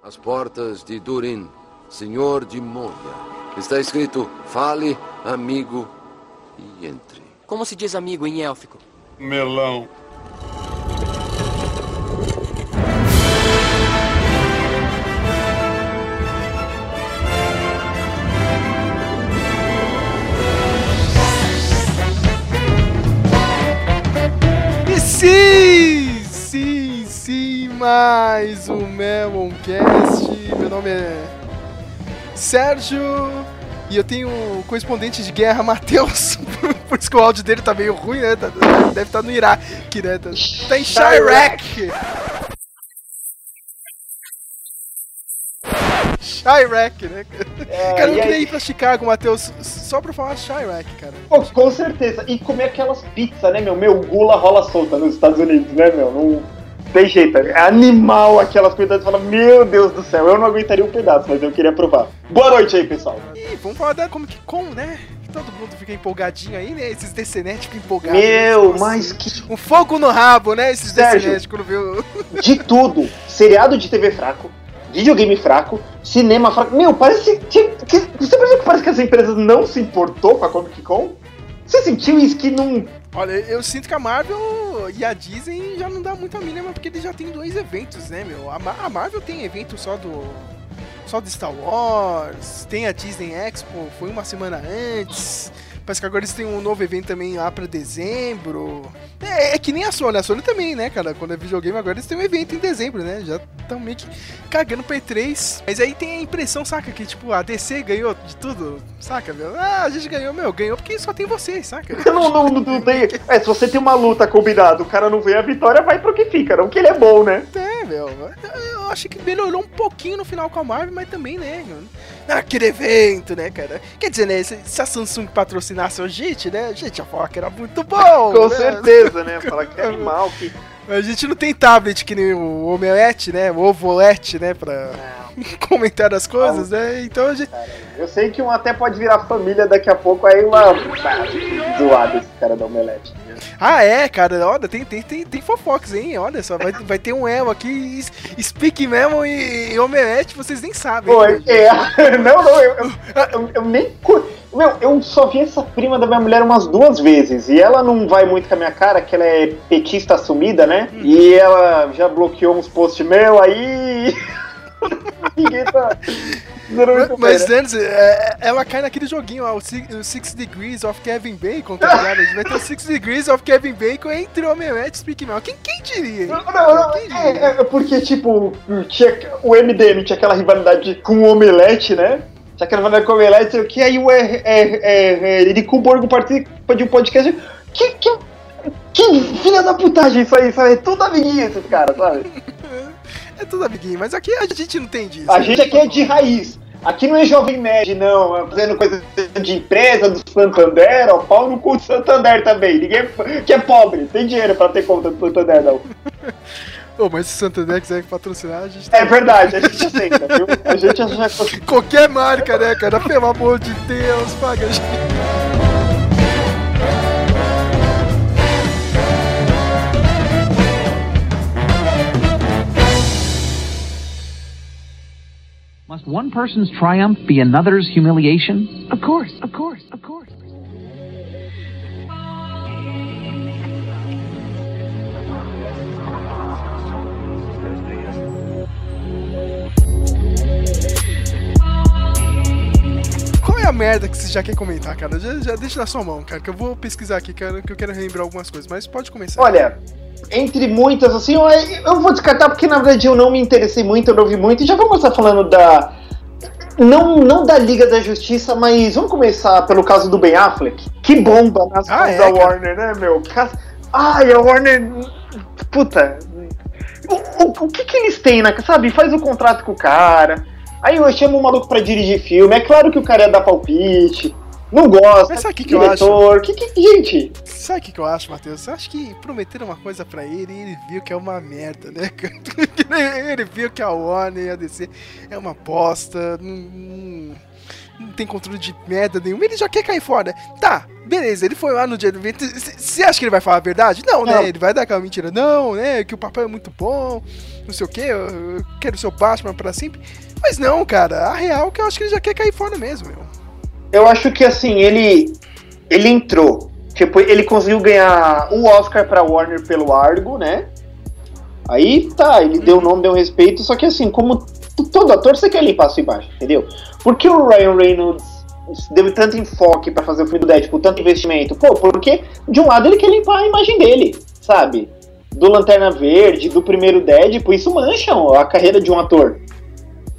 As portas de Durin, senhor de Moria. Está escrito: fale, amigo, e entre. Como se diz amigo em élfico? Melão. Mais um Memoncast. Meu nome é Sérgio e eu tenho um correspondente de guerra, Matheus. Por isso que o áudio dele tá meio ruim, né? Tá- Deve estar no Iraque, né? Tá, tá em Chirac. Chirac, né? cara, eu É, queria aí- ir pra Chicago, Matheus, só pra falar Chirac, cara. Pô, com certeza. E comer aquelas pizzas, né, meu? Meu, gula rola solta nos Estados Unidos, né, meu? Não tem jeito. É animal aquelas. Você fala, meu Deus do céu, eu não aguentaria um pedaço, mas eu queria provar. Boa noite aí, pessoal. E vamos falar da Comic Con, né? Todo mundo fica empolgadinho aí, né? Esses DCNet empolgados. Meu, Nossa, mas que. Um fogo no rabo, né? Esses. DCNet quando viu. De tudo. Seriado de TV fraco, videogame fraco, cinema fraco. Meu, parece que. que você percebeu que parece que as empresas não se importou com a Comic Con? Você sentiu isso que não. Olha, eu sinto que a Marvel e a Disney já não dá muita mínima porque eles já tem dois eventos, né, meu? A Marvel tem evento só do. Só do Star Wars, tem a Disney Expo, foi uma semana antes. Parece que agora eles têm um novo evento também lá pra dezembro. É, é que nem a Sony, a Sony também, né, cara? Quando é videogame, agora eles têm um evento em dezembro, né? Já estão meio que cagando pra E3. Mas aí tem a impressão, saca? Que tipo, a DC ganhou de tudo, saca, meu? Ah, a gente ganhou, meu, ganhou porque só tem vocês, saca? Não, não, não, tem. É, se você tem uma luta combinada, o cara não vê a vitória, vai pro que fica, não que ele é bom, né? É, Eu acho que melhorou um pouquinho no final com a Marvel, mas também, né? Aquele evento, né, cara? Quer dizer, né? Se, se a Samsung patrocinasse o JIT, né? A gente falar que era muito bom. Com né? certeza, né? Fala que é animal, que. A gente não tem tablet que nem o Omelete, né? O Ovolete, né? Pra comentar as coisas, né? Então a gente. Eu sei que um até pode virar família daqui a pouco, aí uma. Zoado esse cara da omelete. Ah, é, cara. Olha, tem, tem, tem, tem fofocas, hein? Olha só, vai, vai ter um elo aqui. Speak Memo e, e Omelete, vocês nem sabem. Pô, é. Não, não, eu, eu, eu- eu nem. Meu, eu só vi essa prima da minha mulher umas duas vezes. E ela não vai muito com a minha cara, que ela é petista assumida, né? E ela já bloqueou uns posts meu, aí. Ninguém tá. Mas antes, é, ela cai naquele joguinho, ó, o Six, o Six Degrees of Kevin Bacon, tá ligado? A gente vai ter o Six Degrees of Kevin Bacon entre o Omelete e Speak Mel. Quem, quem diria? Não, não, não, Quem é, diria? é porque, tipo, tinha, o MDM tinha aquela rivalidade com o Omelete, né? Tinha aquela rivalidade com o Omelete, que, aí o é, é, é, ele com o Borgo participa de um podcast. Que, que, que filha da putagem isso aí, sabe? Tudo amiguinho esses caras, sabe? É tudo amiguinho, mas aqui a gente não tem disso. A gente aqui é de raiz. Aqui não é Jovem Nerd, não. É Fazendo coisa de empresa, do Santander, ó. Pau no cu do Santander também. Ninguém que é pobre, tem dinheiro pra ter conta do Santander, não. Ô, mas se o Santander quiser patrocinar, a gente tá É verdade, a gente aceita, viu? A gente já. Qualquer marca, né, cara? Pelo amor de Deus, paga a gente. Must one person's triumph be another's humiliation? Of course, of course, of course. Qual é a merda que você já quer comentar, cara? Já, já deixa na sua mão, cara, que eu vou pesquisar aqui, cara, que eu quero relembrar algumas coisas, mas pode começar. Olha, entre muitas, assim, eu, vou descartar porque na verdade eu não me interessei muito, eu não vi muito. E já vamos começar falando da. Não, não da Liga da Justiça, mas vamos começar pelo caso do Ben Affleck. Que bomba nas Ah, é, da cara? Warner, né, meu? Ai, a Warner. Puta. O, o, o que que eles têm, né? Sabe? Faz o contrato com o cara. Aí eu chamo o maluco pra dirigir filme. É claro que o cara ia dar palpite. Não gosta. Mas sabe o que que eu diretor. Que, que, gente, Sabe o que, que eu acho, Matheus? Eu acho que prometeram uma coisa pra ele e ele viu que é uma merda, né? ele viu que a Warner e a DC é uma bosta, não, não- não tem controle de merda nenhuma, ele já quer cair fora. Tá, Beleza, ele foi lá no dia do evento. Você acha que ele vai falar a verdade? Não, né? Não. Ele vai dar aquela mentira. Não, né? Que o papai é muito bom, não sei o quê, eu quero o Batman pra sempre. Mas não, cara, a real é que eu acho que ele já quer cair fora mesmo, meu. Eu acho que assim, ele ele entrou. Tipo, ele conseguiu ganhar o Oscar pra Warner pelo Argo, né? Aí tá, ele deu o nome, deu um respeito, só que assim, como todo ator, você quer limpar sua imagem, entendeu? Por que o Ryan Reynolds deu tanto enfoque pra fazer o filme do Deadpool, tanto investimento? Pô, porque de um lado ele quer limpar a imagem dele, sabe? Do Lanterna Verde, do primeiro Deadpool, isso mancha a carreira de um ator.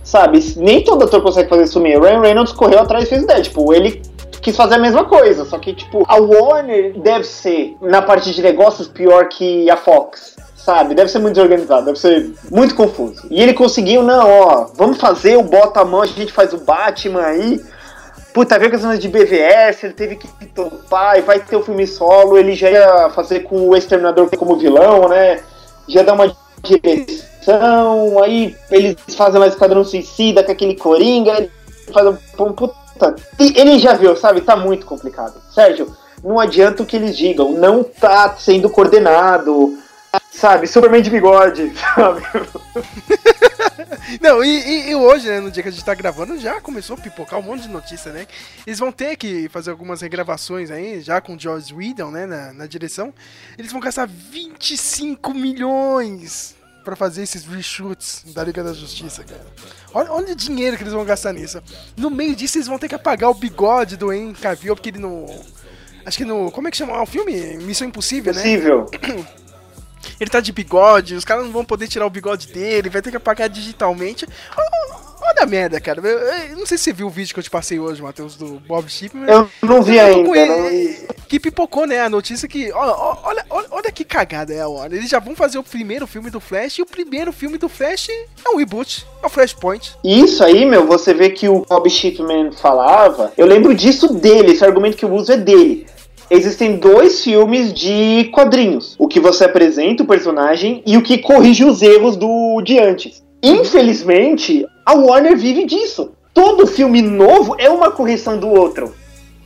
Sabe? Nem todo ator consegue fazer isso mesmo. Ryan Reynolds correu atrás e fez Deadpool. Ele quis fazer a mesma coisa, só que, tipo, a Warner deve ser, na parte de negócios, pior que a Fox. Sabe? Deve ser muito desorganizado, deve ser muito confuso. E ele conseguiu, não, ó, vamos fazer o bota a mão, a gente faz o Batman aí. Puta, veio questões de BVS, ele teve que topar, e vai ter o filme solo, ele já ia fazer com o Exterminador como vilão, né? Já dá uma direção, aí eles fazem mais Esquadrão Suicida com aquele Coringa, ele faz um, um ele já viu, sabe? Tá muito complicado. Sérgio, não adianta o que eles digam, não tá sendo coordenado, sabe? Superman de bigode, sabe? Não, e, e- e hoje, né, no dia que a gente tá gravando, já começou a pipocar um monte de notícia, né? Eles vão ter que fazer algumas regravações aí, já com o Joss Whedon, né, na, na direção. Eles vão gastar 25 milhões pra fazer esses reshoots da Liga da Justiça, cara. Olha, olha o dinheiro que eles vão gastar nisso. No meio disso, eles vão ter que apagar o bigode do Henry Cavill, porque ele não... Acho que no... Como é que chama o filme? Missão Impossível, né? Possível. Ele tá de bigode, os caras não vão poder tirar o bigode dele, vai ter que apagar digitalmente. Olha a merda, cara. Eu, eu não sei se você viu o vídeo que eu te passei hoje, Matheus, do Bob Chipman. Eu não vi Eu ainda. ele, não- Que pipocou, né? A notícia que. ó, Olha, olha, olha que cagada é a hora. Eles já vão fazer o primeiro filme do Flash e o primeiro filme do Flash é um reboot. É o Flashpoint. Isso aí, meu, você vê que o Bob Shipman falava. Eu lembro disso dele, esse argumento que eu uso é dele. Existem dois filmes de quadrinhos: o que você apresenta o personagem e o que corrige os erros do de antes. Infelizmente, a Warner vive disso. Todo filme novo é uma correção do outro.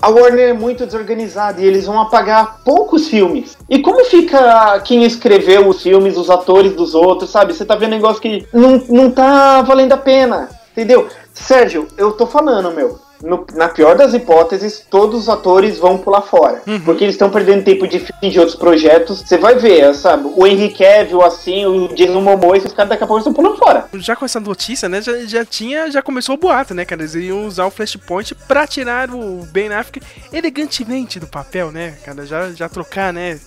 A Warner é muito desorganizada e eles vão apagar poucos filmes. E como fica quem escreveu os filmes, os atores dos outros, sabe? Você tá vendo um negócio que não, não tá valendo a pena, entendeu? Sérgio, eu tô falando, meu. No- na pior das hipóteses, todos os atores vão pular fora. Porque eles estão perdendo tempo de filme de outros projetos. Você vai ver, sabe? O Henry Cavill, assim, o Jason Momoa, esses caras daqui a pouco estão pulando fora. Já com essa notícia, né? Já, já tinha. Já começou o boato, né, cara? Eles iam usar o Flashpoint pra tirar o Ben Affleck elegantemente do papel, né, cara? Já, já trocar, né?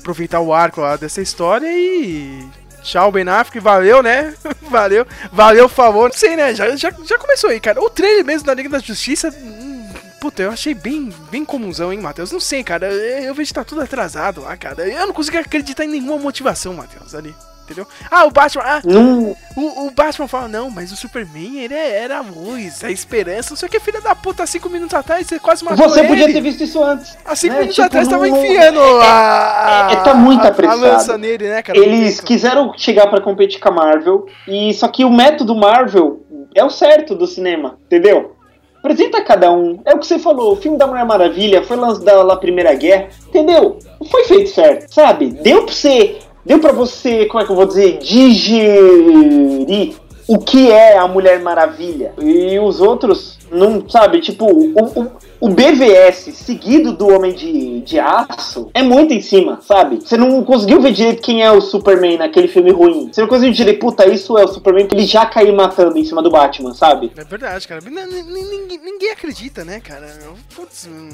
Aproveitar o arco lá dessa história e. Tchau, Ben Affleck, valeu, né? valeu, valeu, favor. Não sei, né? Já, já, já começou aí, cara. O trailer mesmo da Liga da Justiça. hum, Puta, eu achei bem, bem comunzão, hein, Matheus? Não sei, cara. Eu eu vejo que tá tudo atrasado lá, cara. Eu não consigo acreditar em nenhuma motivação, Matheus, ali. Entendeu? Ah, o Batman. Ah, Não, o, o Batman fala, não, mas o Superman, ele é- era a luz, a esperança, não sei o que, filha da puta, há cinco minutos atrás você quase matou você ele. podia ter visto isso antes. Há cinco né? minutos Tipo, atrás não- tava enfiando é- a, é- é- tá muito a- apressado. a lança nele, né, cara? Eles quiseram chegar pra competir com a Marvel, e só que o método Marvel é o certo do cinema, entendeu? Apresenta cada um. É o que você falou, o filme da Mulher Maravilha foi lançado da Primeira Guerra, entendeu? Foi feito certo, sabe? Deu pra você. Deu pra você, como é que eu vou dizer? Digerir o que é a Mulher Maravilha. E os outros não, sabe? Tipo, o, o, o BVS seguido do Homem de, de Aço é muito em cima, sabe? Você não conseguiu ver direito quem é o Superman naquele filme ruim. Você não conseguiu direito, puta, isso é o Superman ele já caiu matando em cima do Batman, sabe? É verdade, cara. N- n- Ninguém, ninguém acredita, né, cara? Putz. hum,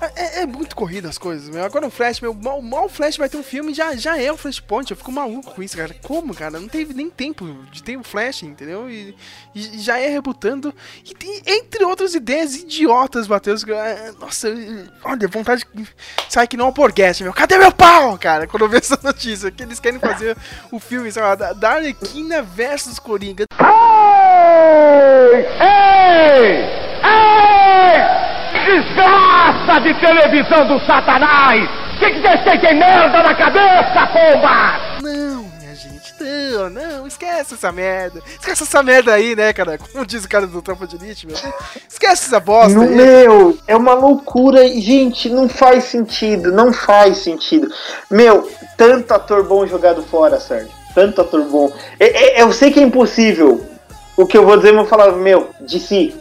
É, é muito corrido as coisas, meu. Agora o Flash, meu, mal, mal o Flash vai ter um filme, já, já é o Flashpoint. Eu fico maluco com isso, cara. Como, cara? Não teve nem tempo de ter o Flash, entendeu? E, e já é rebutando. E tem, entre outras ideias idiotas, Matheus. é, Nossa, olha, vontade de sair que não é um porguete, meu. Cadê meu pau, cara? Quando eu vi essa notícia, que eles querem fazer o filme, sei lá, da Arlequina versus Coringa. Ei! Ei! Ei! Desgraça de televisão do satanás! O que, que vocês têm de merda na cabeça, pomba? Não, minha gente. Não, não, esquece essa merda. Esquece essa merda aí, né, cara? Como diz o cara do Tropa de Elite, meu. Esquece essa bosta aí. meu, é uma loucura. Gente, não faz sentido, não faz sentido. Meu, tanto ator bom jogado fora, Sérgio. Tanto ator bom. É- é- eu sei que é impossível. O que eu vou dizer, eu vou falar, meu, DC.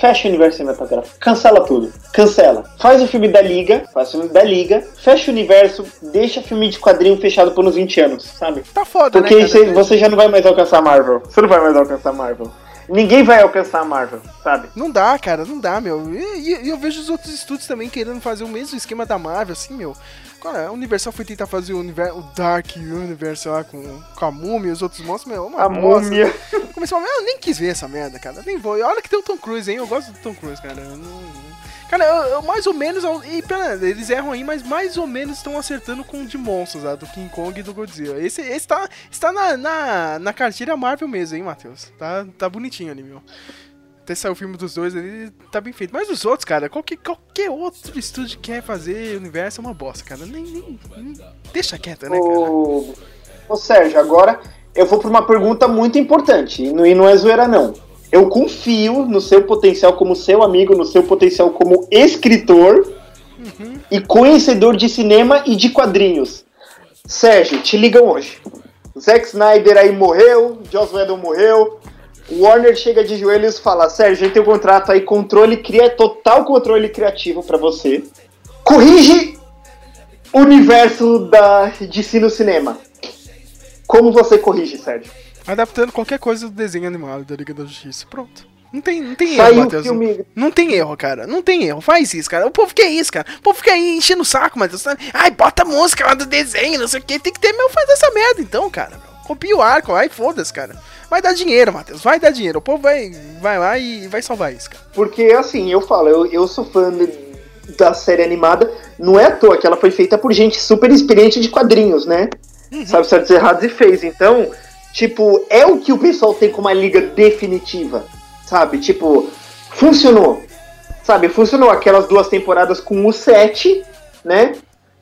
Fecha o universo cinematográfico. Cancela tudo. Cancela. Faz o filme da Liga. Faz o filme da Liga. Fecha o universo. Deixa filme de quadrinho fechado por uns 20 anos, sabe? Tá foda, Porque né, cara? você já não vai mais alcançar a Marvel. Você não vai mais alcançar a Marvel. Ninguém vai alcançar a Marvel, sabe? Não dá, cara, não dá, meu. E- e eu vejo os outros estúdios também querendo fazer o mesmo esquema da Marvel, assim, meu. Cara, a Universal foi tentar fazer o, univer- o Dark Universe lá com, com a múmia e os outros monstros, meu, é uma A bosta. múmia. Comecei a eu nem quis ver essa merda, cara. Nem vou. E olha que tem o Tom Cruise, hein? Eu gosto do Tom Cruise, cara. Eu não- Cara, eu, eu mais ou menos. E pera, eles erram aí, mas mais ou menos estão acertando com o de monstros, lá, do King Kong e do Godzilla. Esse, esse tá, está na, na, na cartilha Marvel mesmo, hein, Matheus? Tá, tá bonitinho ali, meu. Até saiu o filme dos dois ali, tá bem feito. Mas os outros, cara, qualquer, qualquer outro estúdio que quer fazer universo é uma bosta, cara. Nem, nem, nem- deixa quieta, né, cara? Ô, ô Sérgio, agora eu vou para uma pergunta muito importante. E não, e não é zoeira, não. Eu confio no seu potencial como seu amigo, no seu potencial como escritor e conhecedor de cinema e de quadrinhos. Sérgio, te ligam hoje. Zack Snyder aí morreu, Joss Whedon morreu. Warner chega de joelhos e fala: Sérgio, a gente tem um contrato aí, controle, cria total controle criativo para você. Corrige o universo da DC no cinema. Como você corrige, Sérgio? Adaptando qualquer coisa do desenho animado da Liga da Justiça. Pronto. Não tem, não tem erro, Saiu o Matheus. filme. Não tem erro, cara. Não tem erro. Faz isso, cara. O povo quer isso, cara. O povo fica aí enchendo o saco, Matheus. Ai, bota a música lá do desenho, não sei o que. Tem que ter, meu, faz essa merda então, cara. Copia o arco, aí foda-se, cara. Vai dar dinheiro, Matheus. Vai dar dinheiro. O povo vai, vai lá e vai salvar isso, cara. Porque, assim, eu falo, eu, eu sou fã de- da série animada. Não é à toa que ela foi feita por gente super experiente de quadrinhos, né? Sabe certos errados e fez. Então, tipo, é o que o pessoal tem como uma liga definitiva. Sabe? Tipo, funcionou. Sabe? Funcionou aquelas duas temporadas com o 7, né?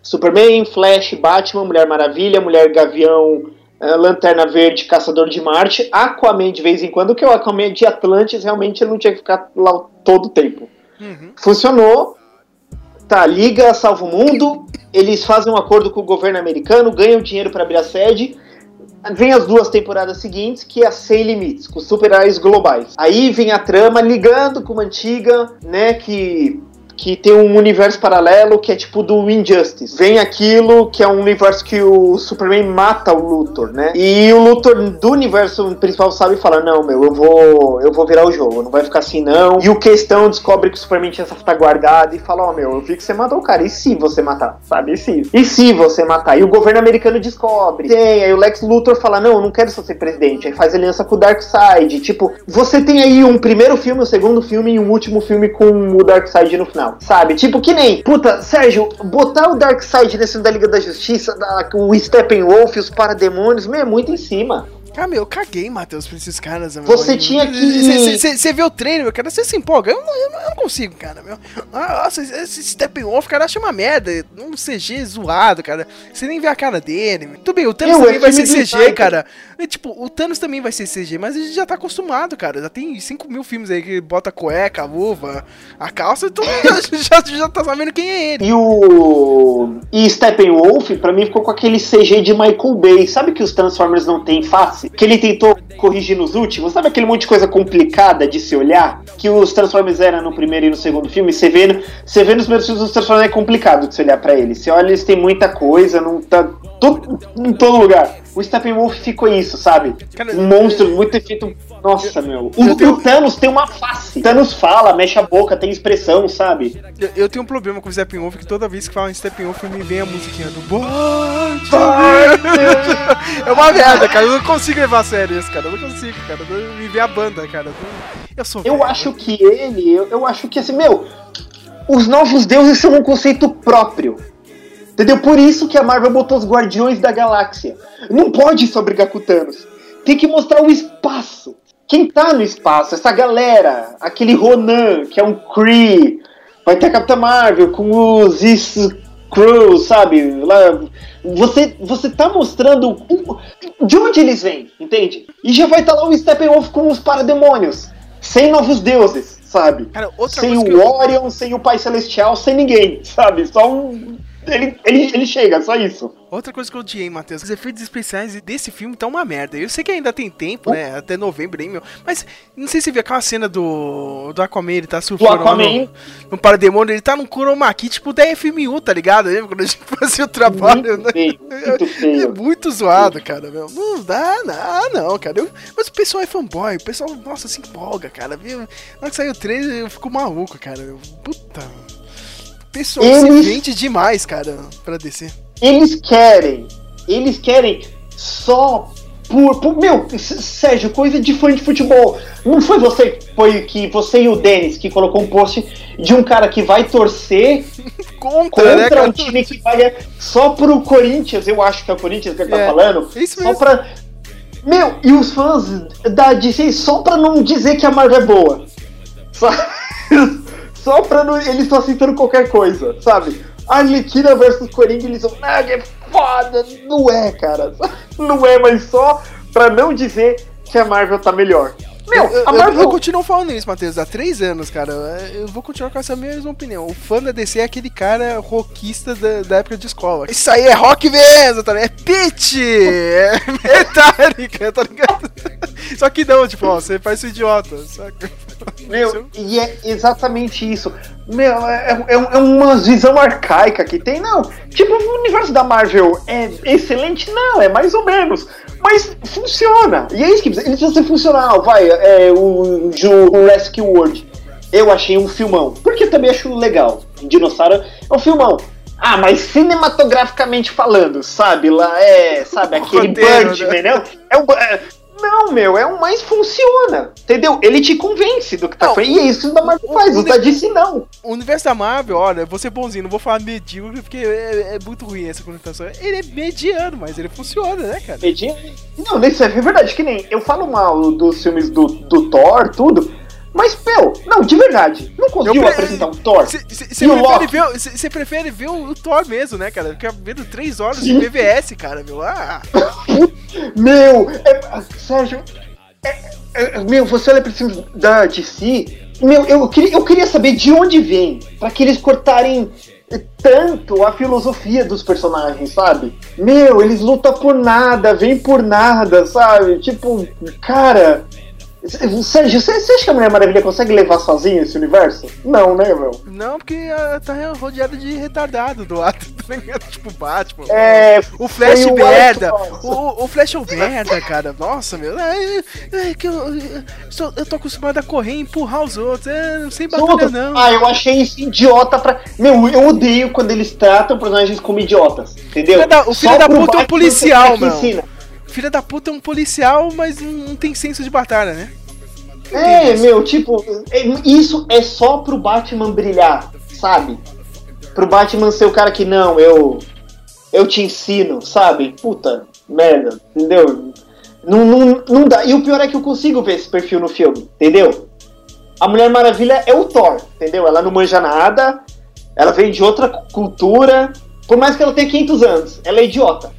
Superman, Flash, Batman, Mulher Maravilha, Mulher Gavião, Lanterna Verde, Caçador de Marte, Aquaman de vez em quando, que o Aquaman de Atlantis realmente ele não tinha que ficar lá todo o tempo. Funcionou. Tá, Liga salva o mundo. Eles fazem um acordo com o governo americano, ganham dinheiro para abrir a sede. Vem as duas temporadas seguintes, que é a Sem Limites, com super-heróis globais. Aí vem a trama ligando com uma antiga, né, que que tem um universo paralelo que é tipo do Injustice. Vem aquilo que é um universo que o Superman mata o Luthor, né? E o Luthor do universo principal sabe e fala: "Não, meu, eu vou, eu vou virar o jogo, não vai ficar assim não". E o questão descobre que o Superman tinha essa fita guardada e fala: "Ó, meu, eu vi que você matou o cara. E se você matar?" Sabe? E se? E se você matar? E o governo americano descobre. Tem, aí o Lex Luthor fala: "Não, eu não quero só ser presidente". Aí faz aliança com o Darkseid. Tipo, você tem aí um primeiro filme, um segundo filme e um último filme com o Darkseid no final, sabe? Tipo que nem, puta, Sérgio, botar o Darkseid nesse da Liga da Justiça, da, o Steppenwolf, os parademônios, meu, é muito em cima. Cara, meu, eu caguei, Matheus, pra esses caras. meu. Você tinha que- Você vê o trailer, meu, cara, você se empolga. Eu não, eu eu não consigo, cara, meu. Ah, Nossa, esse Steppenwolf, cara, acha uma merda. Um CG zoado, cara. Você nem vê a cara dele. meu. Tudo bem, o Thanos também é vai ser CG, cara. E, tipo, o Thanos também vai ser CG, mas a gente já tá acostumado, cara. Já tem 5 mil filmes aí que bota a cueca, a luva, a calça, e mundo já, já, já tá sabendo quem é ele. E o. E Steppenwolf, pra mim, ficou com aquele CG de Michael Bay. Sabe que os Transformers não têm face? Que ele tentou corrigir nos últimos? Sabe aquele monte de coisa complicada de se olhar? Que os Transformers eram no primeiro e no segundo filme? Você vê, você vê nos primeiros filmes os Transformers é complicado de se olhar pra eles. Você olha, eles têm muita coisa, não tá. To- em todo lugar. O Steppenwolf ficou isso, sabe? Um monstro muito efeito. Nossa, meu. O, tenho- o Thanos tem uma face. O Thanos fala, mexe a boca, tem expressão, sabe? Eu, eu tenho um problema com o Steppenwolf, que toda vez que fala em Steppenwolf me vem a musiquinha do! É uma merda, cara. Eu não consigo levar a sério isso, cara. Eu não consigo, cara. Eu- Me vem a banda, cara. Eu sou Eu velho. acho que ele, eu, eu acho que assim, meu, os novos deuses são um conceito próprio. Entendeu? Por isso que a Marvel botou os Guardiões da Galáxia. Não pode só brigar com o Thanos. Tem que mostrar o espaço. Quem tá no espaço? Essa galera. Aquele Ronan, que é um Kree. Vai ter a Capitã Marvel com os Is Crew, sabe? Lá, você, você tá mostrando de onde eles vêm, entende? E já vai estar lá o Steppenwolf com os parademônios, sem novos deuses, sabe? Cara, sem o que eu- Orion, sem o Pai Celestial, sem ninguém, sabe? Só um. Ele, ele, ele chega, só isso. Outra coisa que eu odiei, Matheus, os efeitos especiais desse filme tá uma merda. Eu sei que ainda tem tempo, né? Até novembro aí, meu. Mas não sei se você viu aquela cena do, do Aquaman, ele tá surfando lá no, no Parademônio, ele tá num chroma key, tipo da FMU, tá ligado? Lembra quando a gente fazia o trabalho, Muito né? feio, muito É feio. muito zoado, cara, meu. Não dá, não, não, cara. Eu- mas o pessoal é fanboy, o pessoal, nossa, se empolga, cara, viu? Na hora que saiu o trailer, eu fico maluco, cara. meu. Puta. Pessoal Eles- se vende demais, cara, pra descer. Eles querem. Eles querem só por. por- meu, Sérgio, coisa de fã de futebol. Não foi você foi que você e o Denis que colocou um post de um cara que vai torcer Contra, né, contra um time que vai só pro Corinthians, eu acho que é o Corinthians que ele tá É, falando. isso só mesmo. pra. Meu, e os fãs da DC só pra não dizer que a Marvel é boa. Só, só pra não. Eles estão aceitando qualquer coisa, sabe? Arlequina versus Coringa, eles vão. Ah, é foda! Não é, cara. Não é, mas só pra não dizer que a Marvel tá melhor. Meu, Eu, a eu- Marvel. eu continuo falando isso, Matheus, há três anos, cara. Eu vou continuar com essa mesma opinião. O fã da DC é aquele cara rockista da, da época de escola. Isso aí é rock mesmo, tá ligado? É pitch! É metálica, tá ligado? Só que não, tipo, ó, você faz isso idiota, saca? Meu, e é exatamente isso. Meu, é, é, é uma visão arcaica que tem. Não, tipo, o universo da Marvel é excelente? Não, é mais ou menos. Mas funciona. E é isso que precisa. Ele precisa ser funcional. Vai, é, o Jurassic World. Eu achei um filmão. Porque eu também acho legal. Dinossauro é um filmão. Ah, mas cinematograficamente falando, sabe? Lá é, sabe, aquele né? né? É um, é- não, meu, é o mais funciona. Entendeu? Ele te convence do que tá Não, fazendo. E é isso que o da Marvel o- faz. o O da DC não. O universo da Marvel, olha, vou ser bonzinho, não vou falar medíocre, porque é, é muito ruim essa conotação. Ele é mediano, mas ele funciona, né, cara? Medinho. Não, isso é verdade. Que nem eu falo mal dos filmes do, do Thor, tudo. Mas, meu, não, de verdade. Não conseguiu pre- apresentar um Thor. Você prefere, prefere ver o, o Thor mesmo, né, cara? Fica vendo três horas de Sim. PVS, cara, meu. Ah, Meu, é, Sérgio, é- é- meu, você olha pra cima da DC, meu, eu queria, eu queria saber de onde vem, pra que eles cortarem tanto a filosofia dos personagens, sabe? Meu, eles lutam por nada, vêm por nada, sabe? Tipo, cara. Sérgio, você, você acha que a Mulher Maravilha consegue levar sozinha esse universo? Não, né, meu? não, porque ah, tá rodeado de retardado do lado, tá ligado? Tipo Batman. É. O Flash o merda! O, o Flash é um merda, cara. Nossa, meu. É, é que eu, eu, sou- eu tô acostumado a correr e empurrar os outros. É, não sei batalha, não. Ah, eu achei isso idiota pra. Meu, eu odeio quando eles tratam personagens como idiotas. Entendeu? Filho da- o filho da puta é um policial, ensina. Filha da puta é um policial, mas não tem senso de batalha, né? É, meu, tipo, é- isso é só pro Batman brilhar, sabe? Pro Batman ser o cara que não, eu. Eu te ensino, sabe? Puta, merda, entendeu? Não, não, não dá. E o pior é que eu consigo ver esse perfil no filme, entendeu? A Mulher Maravilha é o Thor, entendeu? Ela não manja nada, ela vem de outra cultura, por mais que ela tenha 500 anos, ela é idiota.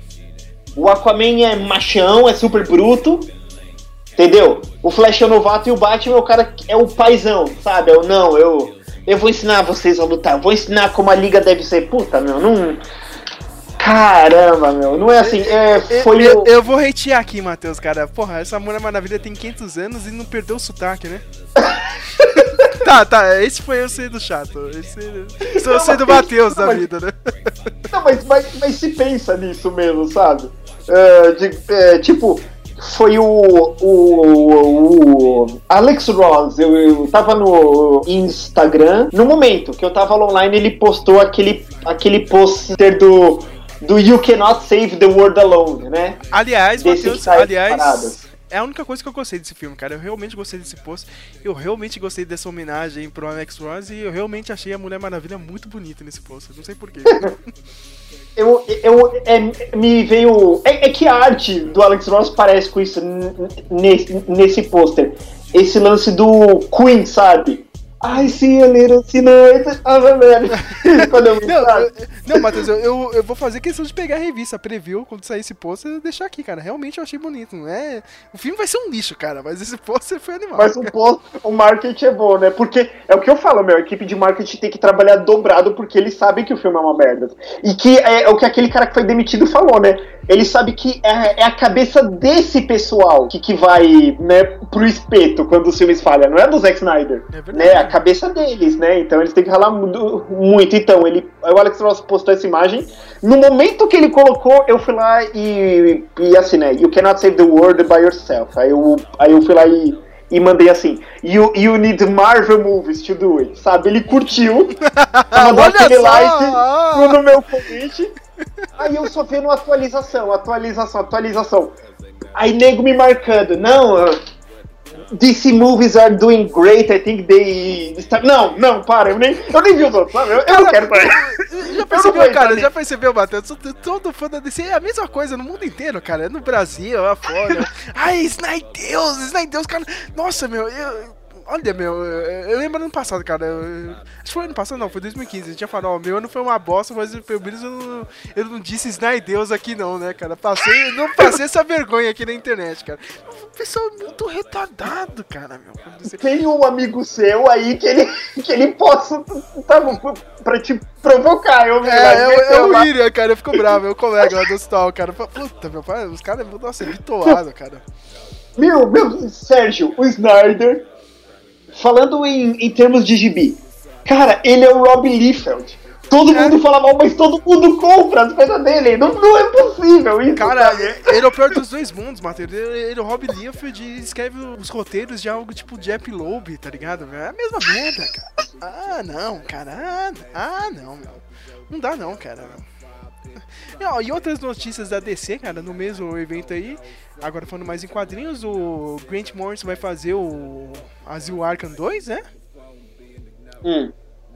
O Aquaman é machão, é super bruto, entendeu? O Flash é o novato e o Batman é o cara que é o paizão, sabe? Eu não, eu eu vou ensinar vocês a lutar, eu vou ensinar como a liga deve ser. Puta, meu, não Caramba, meu, não é assim, é, foi eu, o... eu vou hatear aqui, Matheus, cara. Porra, essa Mulher Maravilha tem 500 anos e não perdeu o sotaque, né? tá, tá, esse foi eu sendo chato. Esse, sou eu sendo Matheus da vida, né? Não, mas, mas, mas se pensa nisso mesmo, sabe? É, de- é, tipo, foi o, o, o Alex Ross, eu, eu tava no Instagram, no momento que eu tava online, ele postou aquele, aquele pôster do, do You Cannot Save the World Alone, né? Aliás, Matheus, aliás, parado. É a única coisa que eu gostei desse filme, cara. Eu realmente gostei desse post. Eu realmente gostei dessa homenagem pro Alex Ross e eu realmente achei a Mulher Maravilha muito bonita nesse post. Não sei porquê. Eu, eu, é, me veio. É, é que a arte do Alex Ross parece com isso nesse, nesse pôster. Esse lance do Queen, sabe? I see a little silhouette of a man. Quando eu Não, eu, não Matheus, eu, eu, eu vou fazer questão de pegar a revista, a preview, quando sair esse pôster, e deixar aqui, cara. Realmente eu achei bonito, não é? O filme vai ser um lixo, cara, mas esse pôster foi animal. Mas o, post, o marketing é bom, né? Porque é o que eu falo, meu, a equipe de marketing tem que trabalhar dobrado porque eles sabem que o filme é uma merda. E que é, é o que aquele cara que foi demitido falou, né? Ele sabe que é, é a cabeça desse pessoal que, que vai, né, pro espeto quando os filmes falham. Não é do Zack Snyder. É verdade. né? Cabeça deles, né? Então eles têm que ralar mu- muito. Então, ele, o Alex Ross postou essa imagem. No momento que ele colocou, eu fui lá e, e assinei. You cannot save the world by yourself. Aí eu, aí eu fui lá e, e mandei assim. You, you need Marvel movies to do it. Sabe? Ele curtiu. mandou aquele só! like no meu convite. Aí eu só vendo atualização, atualização, atualização. Aí nego me marcando. Não, uh, DC movies are doing great. I think they. Não, não, para. Eu nem, eu nem vi os outros, sabe? Eu, eu não quero pra Já percebeu, cara? Já percebeu, Matheus? Todo- fã da DC é a mesma coisa no mundo inteiro, cara. É no Brasil, é fora. Ai, Snydeus, Snydeus, cara. Nossa, meu, eu. Olha, meu, eu, eu lembro ano passado, cara. eu- acho que foi ano passado, não, foi 2015. A gente ia falar, ó, meu ano foi uma bosta, mas pelo menos eu não, eu não disse Snydeus aqui, não, né, cara? Passei, não passei essa vergonha aqui na internet, cara. O pessoal é muito retardado, cara, meu. Tem um amigo seu aí que ele, que ele possa. Tá, pra te provocar. Eu, É, eu, eu, lá. William, cara, eu fico bravo, meu colega lá do hospital, cara. Puta, meu pai, os caras, nossa, é bitoado, cara. Meu, meu, Sérgio, o Snyder, falando em, em termos de gibi, cara, ele é o Rob Liefeld. Todo É. mundo fala mal, mas todo mundo compra as coisas dele. Não, não é possível isso. Cara, sabe? ele é o pior dos dois mundos, Matheus. Ele, ele é o Rob Liefeld e escreve os roteiros de algo tipo Jeff Loeb, tá ligado? É a mesma merda, cara. Ah, não, cara. Ah, ah, não, meu. Não dá não, cara. E, ó, e outras notícias da DC, cara, no mesmo evento aí, agora falando mais em quadrinhos, o Grant Morrison vai fazer o Asilo Arkham 2, né? Hum,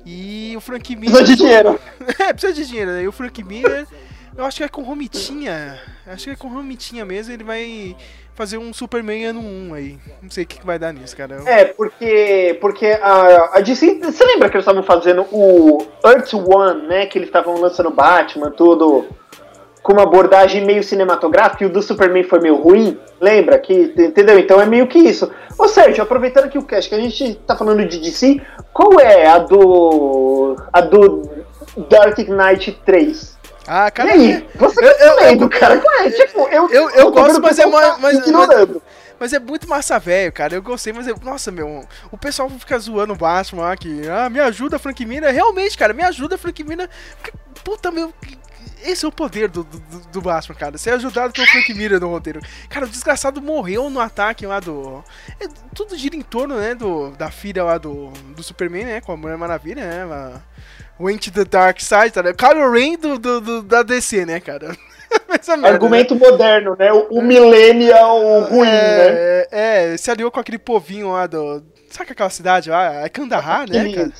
E o Frank Miller... precisa de dinheiro. É, precisa de dinheiro, né? E o Frank Miller, eu acho que é com Romitinha. Acho que é com Romitinha mesmo, ele vai fazer um Superman ano 1 aí. Não sei o que, que vai dar nisso, cara. É, porque, porque a, a DC. Você lembra que eles estavam fazendo o Earth One, né? Que eles estavam lançando Batman, tudo com uma abordagem meio cinematográfica e o do Superman foi meio ruim? Lembra? que Entendeu? Então é meio que isso. Ô Sérgio, aproveitando aqui o cast que a gente tá falando de DC, qual é a do. a do Dark Knight 3? Ah, E cara. aí? Você eu- que eu- tá lendo, cara? Qual é? Tipo, eu, Eu- eu gosto, mas é tá mas- ignorando. Mas é muito massa velho, cara. Eu gostei, mas eu, nossa, meu, o pessoal fica zoando o Batman lá que, ah, me ajuda, Frank Miller. Realmente, cara, me ajuda, Frank. Porque, Puta, meu, esse é o poder do, do, do Batman, cara. Ser ajudado pelo Frank Miller no roteiro. Cara, o desgraçado morreu no ataque lá do. é, tudo gira em torno, né, do, da filha lá do, do Superman, né, com a Mulher Maravilha, né, ela went to the dark side, tá, né? Kylo Ren do, do, do- da DC, né, cara. Merda, né? Argumento moderno, né? O, o millennial ruim, né? é, é, se aliou com aquele povinho lá do. Sabe aquela cidade lá? É Kandahar, né, cara?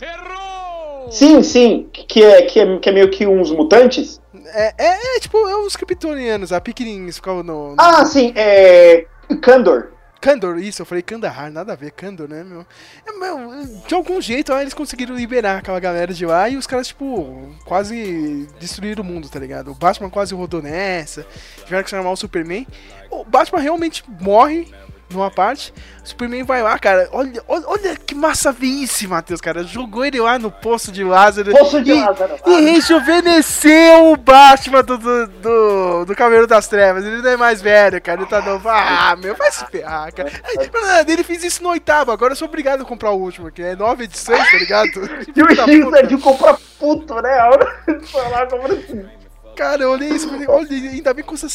Sim, sim, que é, que, é, que é meio que uns mutantes. É, é, é, tipo, é os kryptonianos, a pequenininhos ficavam no. no... Ah, sim, é. Kandor. Kandor, isso, eu falei Kandahar, nada a ver, Kandor, né, meu? É, de algum jeito eles conseguiram liberar aquela galera de lá e os caras, tipo, quase destruíram o mundo, tá ligado? O Batman quase rodou nessa, tiveram que chamar o Superman. O Batman realmente morre numa parte, o Superman vai lá, cara, olha, olha, olha que massa vice, Matheus, cara, jogou ele lá no Poço de Lázaro. Poço de e, Lázaro. E rejuvenesceu o Batman do, do, do, do Cavaleiro das Trevas. Ele não é mais velho, cara. Ele tá novo. Ah, meu, vai se ferrar, cara. Ai, mas nada, Ele fez isso no oitavo. Agora eu sou obrigado a comprar o último, que é nove edições, tá ligado? E o X é de comprar puto, né? A hora de falar. Cara, eu olhei isso e falei, olha, ainda bem que custa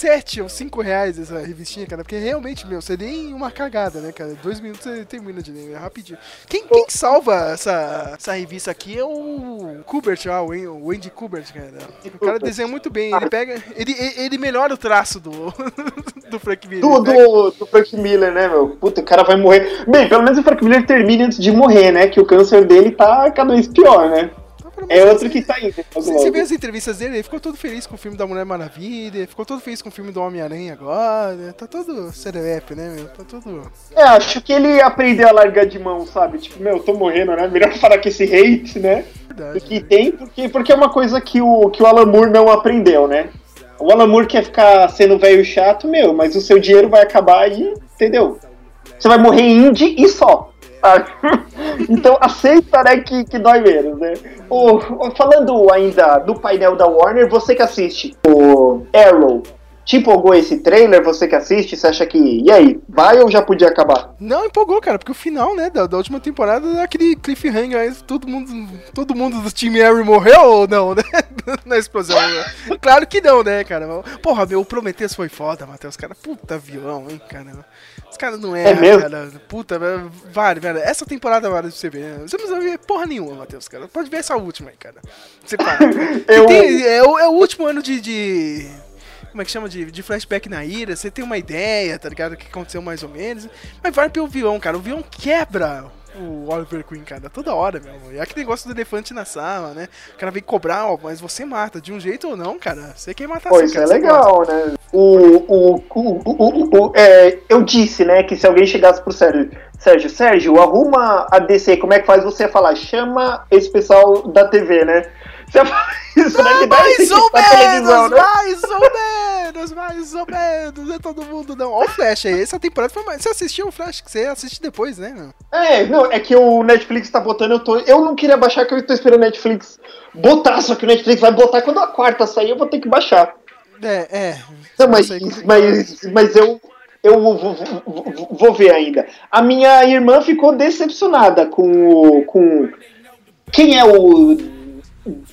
7 ou 5 reais essa revistinha, cara. Porque realmente, meu, você nem uma cagada, né, cara? Dois minutos você termina de ler, é rapidinho. Quem, quem salva essa, essa revista aqui é o Kubert, lá, o Andy Kubert, cara. O cara desenha muito bem, ele pega. Ele, ele melhora o traço do, do Frank Miller. Do, do, do Frank Miller, né, meu? Puta, o cara vai morrer. Bem, pelo menos o Frank Miller termine antes de morrer, né? Que o câncer dele tá cada vez pior, né? É outro que tá indo. logo, Você, você vê as entrevistas dele, ele ficou todo feliz com o filme da Mulher Maravilha, ficou todo feliz com o filme do Homem-Aranha agora. Tá todo serelepe, né, meu? Tá todo. É, acho que ele aprendeu a largar de mão, sabe? Tipo, meu, tô morrendo, né? Melhor parar com esse hate, né? Verdade. que tem, porque, porque é uma coisa que o, que o Alan Moore não aprendeu, né? O Alan Moore quer ficar sendo velho chato, meu, mas o seu dinheiro vai acabar aí, entendeu? Você vai morrer indie e só. Sabe? então aceita, né, que, que dói menos, né? O, falando ainda do painel da Warner, você que assiste o Arrow, te empolgou esse trailer? Você que assiste, você acha que. E aí, vai ou já podia acabar? Não, empolgou, cara, porque o final, né, da, da última temporada é aquele cliffhanger, aí todo mundo, todo mundo do time Harry morreu ou não, né? Na explosão. né? Claro que não, né, cara? Porra, meu, o Prometheus foi foda, Matheus, cara. Puta vilão, hein, cara. Os caras não erram, mesmo? cara. Puta, vale, velho. Essa temporada vale pra você ver. né? Você não precisa ver porra nenhuma, Matheus, cara. Pode ver essa última aí, cara. Você para. Eu- Tem- é, o, é o último ano de. de- como é que chama? De, de flashback na ira, você tem uma ideia, tá ligado? O que aconteceu mais ou menos. Mas vai pelo vilão, cara. O vilão quebra o Oliver Queen, cara, toda hora, meu amor. E é aquele negócio do elefante na sala, né? O cara vem cobrar, ó, mas você mata, de um jeito ou não, cara. Você quer matar Pô, assim, isso cara. é legal, né? O, o, o, o, o- é, eu disse, né, que se alguém chegasse pro Sérgio, Sérgio, Sérgio, arruma a DC, como é que faz? Você falar, chama esse pessoal da TV, né? Você isso, né? Esse Mais ou televisão, menos, né? mais ou menos, mais ou menos. Não é todo mundo, não. Ó, o Flash aí. Essa temporada foi mais. Você assistiu o Flash? Que você assiste depois, né? É, não, é que o Netflix tá botando, eu tô. Eu não queria baixar, que eu tô esperando o Netflix botar, só que o Netflix vai botar quando a quarta sair, eu vou ter que baixar. É, é. Não, mas, mas, mas eu, eu vou, vou- vou- vou ver ainda. A minha irmã ficou decepcionada com o. Com quem é o.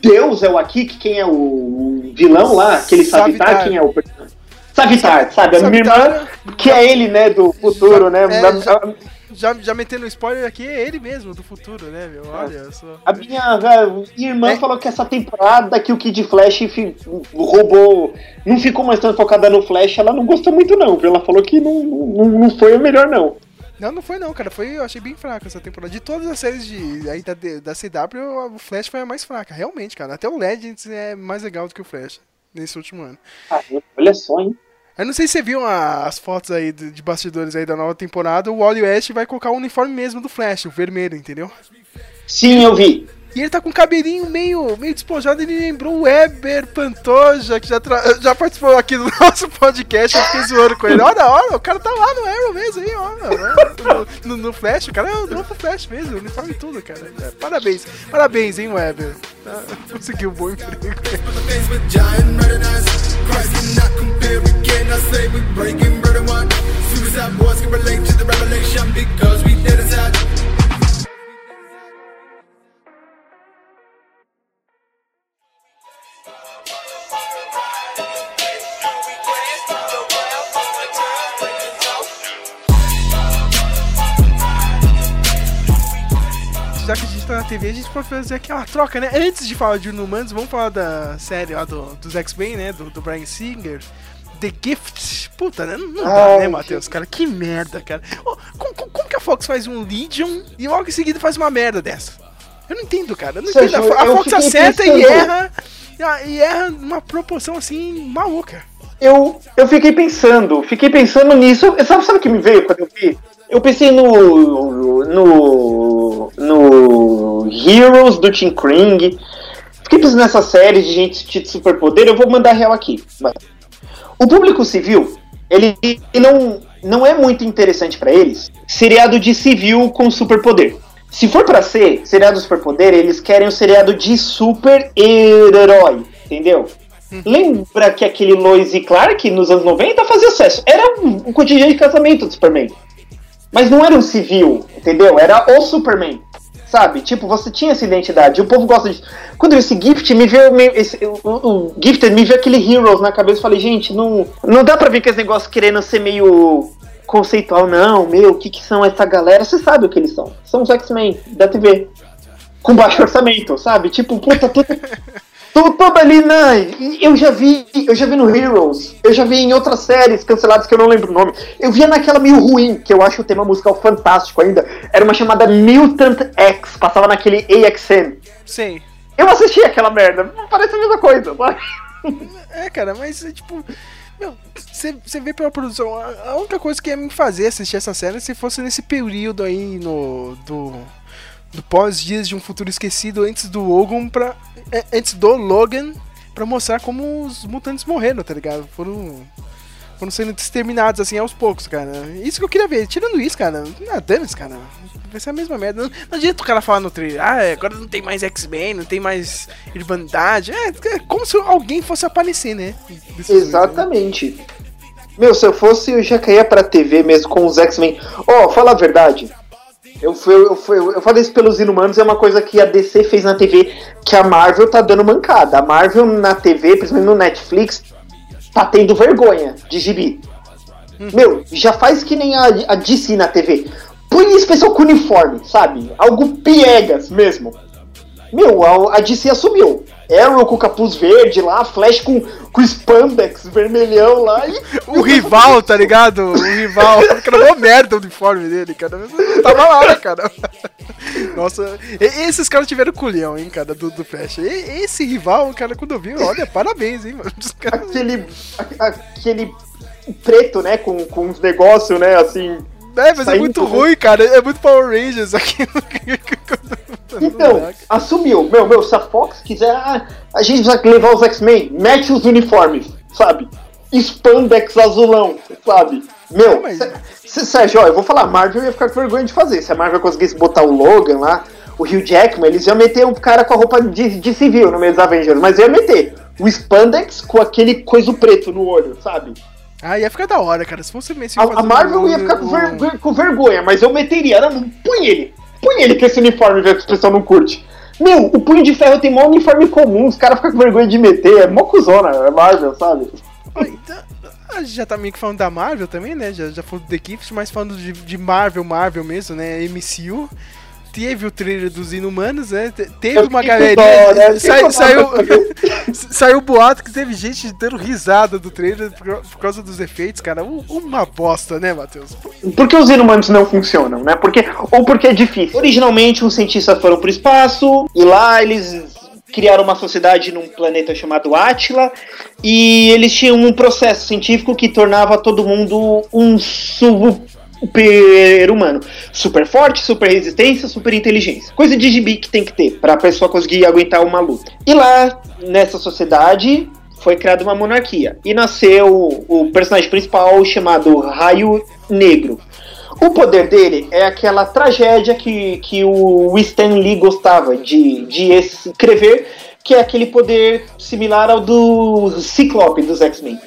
Deus é o Akik? Quem é o vilão lá? Aquele Savitar? Savitar. Quem é o? Savitar, sabe? A minha irmã, que é ele, né, do futuro, né? É, já- Já, já metendo spoiler aqui, é ele mesmo, do futuro, né, meu? Olha só. A minha irmã É. falou que essa temporada que o Kid Flash roubou, não ficou mais tão focada no Flash, ela não gostou muito não, viu? Ela falou que não, não, não foi o melhor não. Não, não foi não, cara. Foi, eu achei bem fraca essa temporada. De todas as séries de, aí da, da CW, o Flash foi a mais fraca. Realmente, cara. Até o Legends é mais legal do que o Flash nesse último ano. Ah, olha só, hein? Eu não sei se você viu a- as fotos aí de, de bastidores aí da nova temporada. O Wally West vai colocar o uniforme mesmo do Flash, o vermelho, entendeu? Sim, eu vi. E ele tá com o cabelinho meio, meio despojado. Ele lembrou o Weber Pantoja, que já, tra- já participou aqui do nosso podcast. Eu fiquei zoando com ele. Olha, olha, o cara tá lá no Arrow mesmo aí, olha. No, no- no Flash, o cara é o Flash mesmo, uniforme e tudo, cara. É, parabéns, parabéns, hein, Weber. Tá, conseguiu um bom emprego. Suicide boys can relate to the revelation because we did inside. Já que a gente tá na TV, a gente pode fazer aquela troca, né? Antes de falar de Inumanos, vamos falar da série lá do, dos X-Men, né? Do, do Brian Singer. The Gift. Puta, né? Não dá, Ai, né, Matheus? Cara, que merda, cara. Ô, como, como- que a Fox faz um Legion e logo em seguida faz uma merda dessa? Eu não entendo, cara. Eu não entendo. A, Fox acerta e pensando- erra. E, e erra numa proporção assim, maluca. Eu, eu fiquei pensando, fiquei pensando nisso. Sabe, sabe o que me veio quando eu vi? Eu pensei no. no. no Heroes do Tim Kring. Fiquei pensando nessa série de gente de superpoder. Eu vou mandar real aqui. O público civil, ele, não, não é muito interessante pra eles. Seriado de civil com superpoder. Se for pra ser seriado superpoder, eles querem um seriado de super-herói, entendeu? Lembra que aquele Lois e Clark nos anos 90 fazia sucesso? Era um, um cotidiano de casamento do Superman. Mas não era um civil, entendeu? Era o Superman. Sabe? Tipo, você tinha essa identidade. E o povo gosta disso. Quando eu esse Gift, me veio. meio- esse- o, o Gifted me veio aquele Heroes na cabeça. Eu falei, gente, não, não dá pra ver que esse negócio querendo ser meio conceitual, não. Meu, o que, que são essa galera? Você sabe o que eles são. São os X-Men da TV. Com baixo orçamento, sabe? Tipo, puta, tudo. Tô todo ali, né? Eu já vi, eu já vi no Heroes, eu já vi em outras séries canceladas que eu não lembro o nome. Eu via naquela meio ruim, que eu acho o tema musical fantástico ainda. Era uma chamada Mutant X, passava naquele AXN. Sei. Eu assisti aquela merda, parece a mesma coisa. sabe? É, cara, mas é tipo. Meu, você vê pela produção. A, a única coisa que ia me fazer assistir essa série é se fosse nesse período aí no. do. Do pós-dias de um futuro esquecido antes do Logan pra. é, antes do Logan pra mostrar como os mutantes morreram, tá ligado? Foram. Foram sendo exterminados assim aos poucos, cara. Isso que eu queria ver. Tirando isso, cara. Ah, dane cara. Vai ser a mesma merda. Não, não adianta o cara falar no trailer, ah, agora não tem mais X-Men, não tem mais Irmandade. É, é como se alguém fosse aparecer, né? Exatamente. Meu, se eu fosse, eu já caía pra TV mesmo com os X-Men. Ó, fala a verdade. Eu, fui, eu, fui, eu falei isso pelos Inumanos, é uma coisa que a DC fez na TV que a Marvel tá dando mancada. A Marvel na TV, principalmente no Netflix, tá tendo vergonha de gibi. Meu, já faz que nem a, a DC na TV. Põe especial com uniforme, sabe? Algo piegas mesmo. Meu, a, a DC assumiu. Arrow com capuz verde lá, Flash com, com spandex vermelhão lá e. O rival, tá ligado? O rival. Cara, uma merda o uniforme dele, cara. Não tava lá, né, cara? Nossa, esses caras tiveram culhão, hein, cara, do, do Flash. E- esse rival, cara, quando eu vi, olha, parabéns, hein, mano. Os Aquele. a- aquele preto, né? Com, com uns negócios, né? Assim. É, mas é muito do- ruim, cara. É muito Power Rangers aqui. Então, assumiu. Meu, meu, se a Fox quiser, ah, a gente vai levar os X-Men, mete os uniformes, sabe? Spandex azulão, sabe? Meu, mas- se- se- Sérgio, ó, eu vou falar, a Marvel ia ficar com vergonha de fazer. Se a Marvel conseguisse botar o Logan lá, o Hugh Jackman, eles iam meter um cara com a roupa de, de civil no meio dos Avengers, mas ia meter o Spandex com aquele coisa preto no olho, sabe? Ah, ia ficar da hora, cara. Se fosse mesmo. A, a Marvel ia ficar com, um- ver- com vergonha, mas eu meteria. Não, põe ele. Põe ele com esse uniforme que o pessoal não curte. Meu, o Punho de Ferro tem mó uniforme comum, os caras ficam com vergonha de meter. É mó cuzona, é Marvel, sabe? Ah, então, a gente já tá meio que falando da Marvel também, né? Já, já falou do The Gift, mas falando de, de Marvel, Marvel mesmo, né? MCU. Teve o trailer dos Inumanos, né? Te- Teve uma galerinha. né? saiu, saiu boato que teve gente dando risada do trailer por, por causa dos efeitos, cara. Um- Uma bosta, né, Matheus? Por que os inumanos não funcionam, né? Porque, ou porque é difícil. Originalmente, os cientistas foram pro espaço e lá eles criaram uma sociedade num planeta chamado Átila e eles tinham um processo científico que tornava todo mundo um super-humano. Super forte, super resistência, super inteligência. Coisa de gibi que tem que ter pra pessoa conseguir aguentar uma luta. E lá, nessa sociedade, foi criada uma monarquia. E nasceu o personagem principal chamado Raio Negro. O poder dele é aquela tragédia que, que o Stan Lee gostava de, de escrever, que é aquele poder similar ao do Ciclope dos X-Men.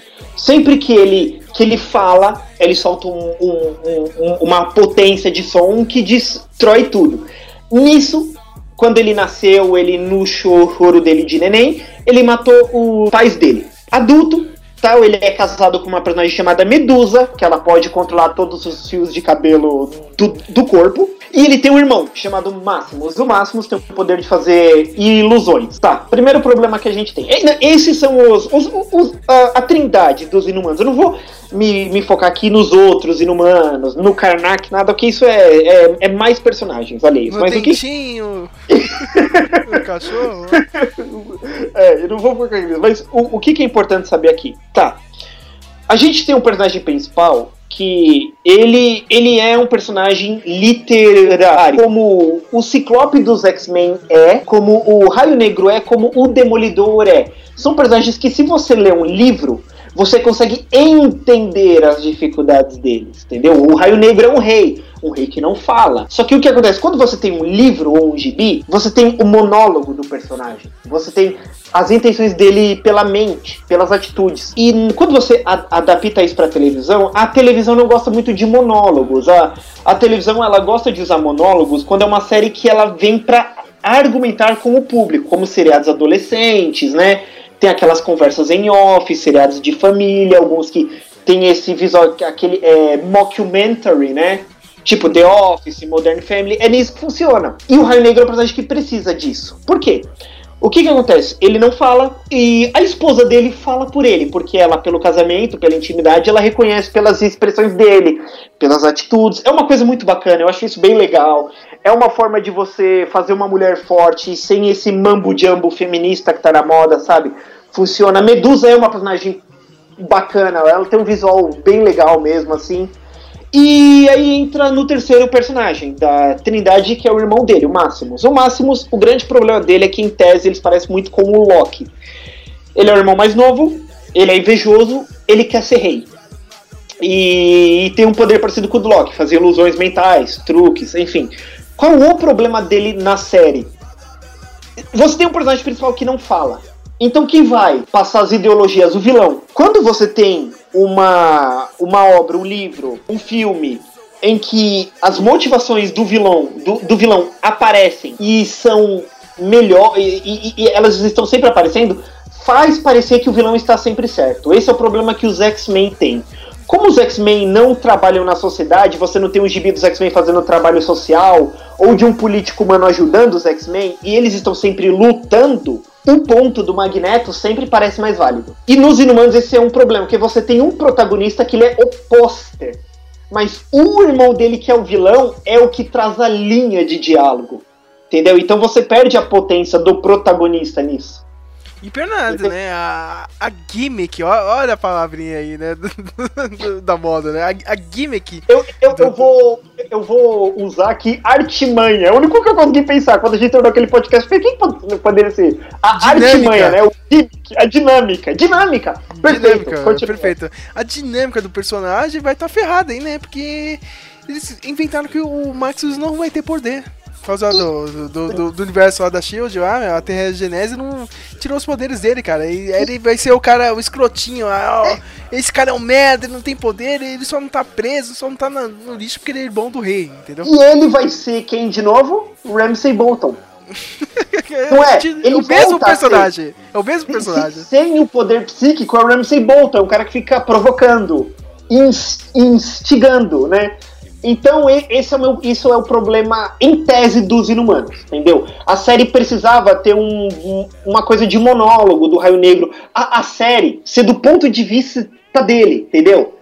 Sempre que ele, que ele fala, ele solta um- um- um- um- uma potência de som que destrói tudo. Nisso, quando ele nasceu, ele no choro dele de neném, ele matou os pais dele. Adulto, tal, ele é casado com uma personagem chamada Medusa, que ela pode controlar todos os fios de cabelo do, do corpo. E ele tem um irmão chamado Máximos. O Máximos tem o poder de fazer ilusões. Tá, primeiro problema que a gente tem. Esses são os, os- os- a, a trindade dos inumanos. Eu não vou me, me focar aqui nos outros inumanos, no Karnak, nada, porque isso é, é, é mais personagens alheios. No Mas o que. o cachorro. É, eu não vou focar nisso, mas o, o que, que é importante saber aqui? Tá. A gente tem um personagem principal que ele, ele é um personagem literário, como o Ciclope dos X-Men é, como o Raio Negro é, como o Demolidor é. São personagens que, se você ler um livro, você consegue entender as dificuldades deles, entendeu? O Raio Negro é um rei, um rei que não fala. Só que o que acontece? Quando você tem um livro ou um gibi, você tem o monólogo do personagem. Você tem as intenções dele pela mente, pelas atitudes. E quando você adapta isso pra televisão, a televisão não gosta muito de monólogos. A, a televisão ela gosta de usar monólogos quando é uma série que ela vem pra argumentar com o público, como seriados adolescentes, né? Tem aquelas conversas em off, seriados de família, alguns que tem esse visual, aquele é, mockumentary, né? Tipo The Office, Modern Family, é nisso que funciona. E o Raio Negro é um personagem que precisa disso. Por quê? O que que acontece? Ele não fala e a esposa dele fala por ele, porque ela, pelo casamento, pela intimidade, ela reconhece pelas expressões dele, pelas atitudes. É uma coisa muito bacana, eu acho isso bem legal. É uma forma de você fazer uma mulher forte sem esse mambo-jambo feminista que tá na moda, sabe? Funciona. Medusa é uma personagem bacana, ela tem um visual bem legal mesmo, assim. E aí entra no terceiro personagem da Trindade, que é o irmão dele, o Máximos. O Máximos, o grande problema dele é que, em tese, eles parecem muito com o Loki. Ele é o irmão mais novo, ele é invejoso, ele quer ser rei. E, e tem um poder parecido com o do Loki, fazer ilusões mentais, truques, enfim. Qual o problema dele na série? Você tem um personagem principal que não fala. Então quem vai passar as ideologias? O vilão. Quando você tem uma, uma obra, um livro, um filme em que as motivações do vilão, do, do vilão aparecem e são melhor e, e- e elas estão sempre aparecendo, faz parecer que o vilão está sempre certo. Esse é o problema que os X-Men têm. Como os X-Men não trabalham na sociedade, você não tem um gibi dos X-Men fazendo trabalho social, ou de um político humano ajudando os X-Men, e eles estão sempre lutando, o ponto do Magneto sempre parece mais válido. E nos Inumanos esse é um problema, porque você tem um protagonista que ele é o pôster, mas o irmão dele, que é o vilão, é o que traz a linha de diálogo. Entendeu? Então você perde a potência do protagonista nisso. E nada, né? A, a gimmick, olha a palavrinha aí, né? do- do- da moda, né? A, a gimmick. Eu, eu, eu, vou, eu vou usar aqui artimanha. É o único que eu consegui pensar quando a gente tornou aquele podcast. Falei, quem pode- poderia ser? A Dinâmica. artimanha, né? O gimmick, a dinâmica. Dinâmica. Perfeito. Dinâmica, continua. perfeito. A dinâmica do personagem vai estar ferrada aí, né? Porque eles inventaram que o Maximus não vai ter poder. Por causa do, do, do- do universo lá da Shield, lá, a Terra Genese não tirou os poderes dele, cara. E ele vai ser o cara, o escrotinho. ó, esse cara é um merda, ele não tem poder, ele só não tá preso, só não tá na- no lixo porque ele é irmão do rei, entendeu? E ele vai ser quem de novo? Ramsay Bolton. Não é? Ele o mesmo a ser. personagem. É o mesmo personagem. Sem o poder psíquico, é o Ramsay Bolton, é um cara que fica provocando, ins- instigando, né? Então, esse é o meu, isso é o problema em tese dos inumanos, entendeu? A série precisava ter um- um- uma coisa de monólogo do Raio Negro. A, a série ser do ponto de vista dele, entendeu?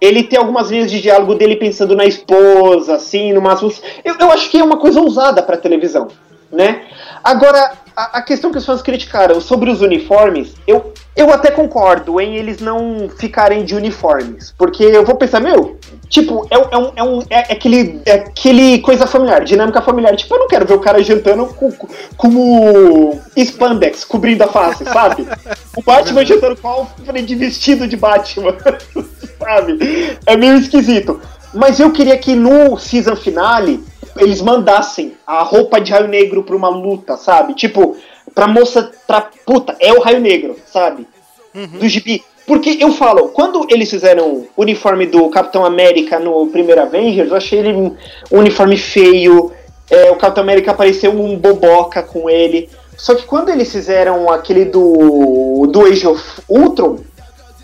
Ele tem algumas linhas de diálogo dele pensando na esposa, assim, no máximo. Eu, eu acho que é uma coisa ousada pra televisão, né? Agora, a, a questão que os fãs criticaram sobre os uniformes, eu, eu até concordo em eles não ficarem de uniformes. Porque eu vou pensar, meu, tipo, é, um- é, um, é, um, é aquele, é aquele coisa familiar, dinâmica familiar. Tipo, eu não quero ver o cara jantando com, com, como spandex cobrindo a face, sabe? O Batman jantando com Alfred de vestido de Batman, sabe? É meio esquisito. Mas eu queria que no season finale eles mandassem a roupa de raio negro pra uma luta, sabe? Tipo, pra moça. Pra, puta, é o raio negro, sabe? Do gibi. Porque eu falo, quando eles fizeram o uniforme do Capitão América no primeiro Avengers, eu achei ele um uniforme feio. é, o Capitão América apareceu um boboca com ele. Só que quando eles fizeram aquele do, do Age of Ultron,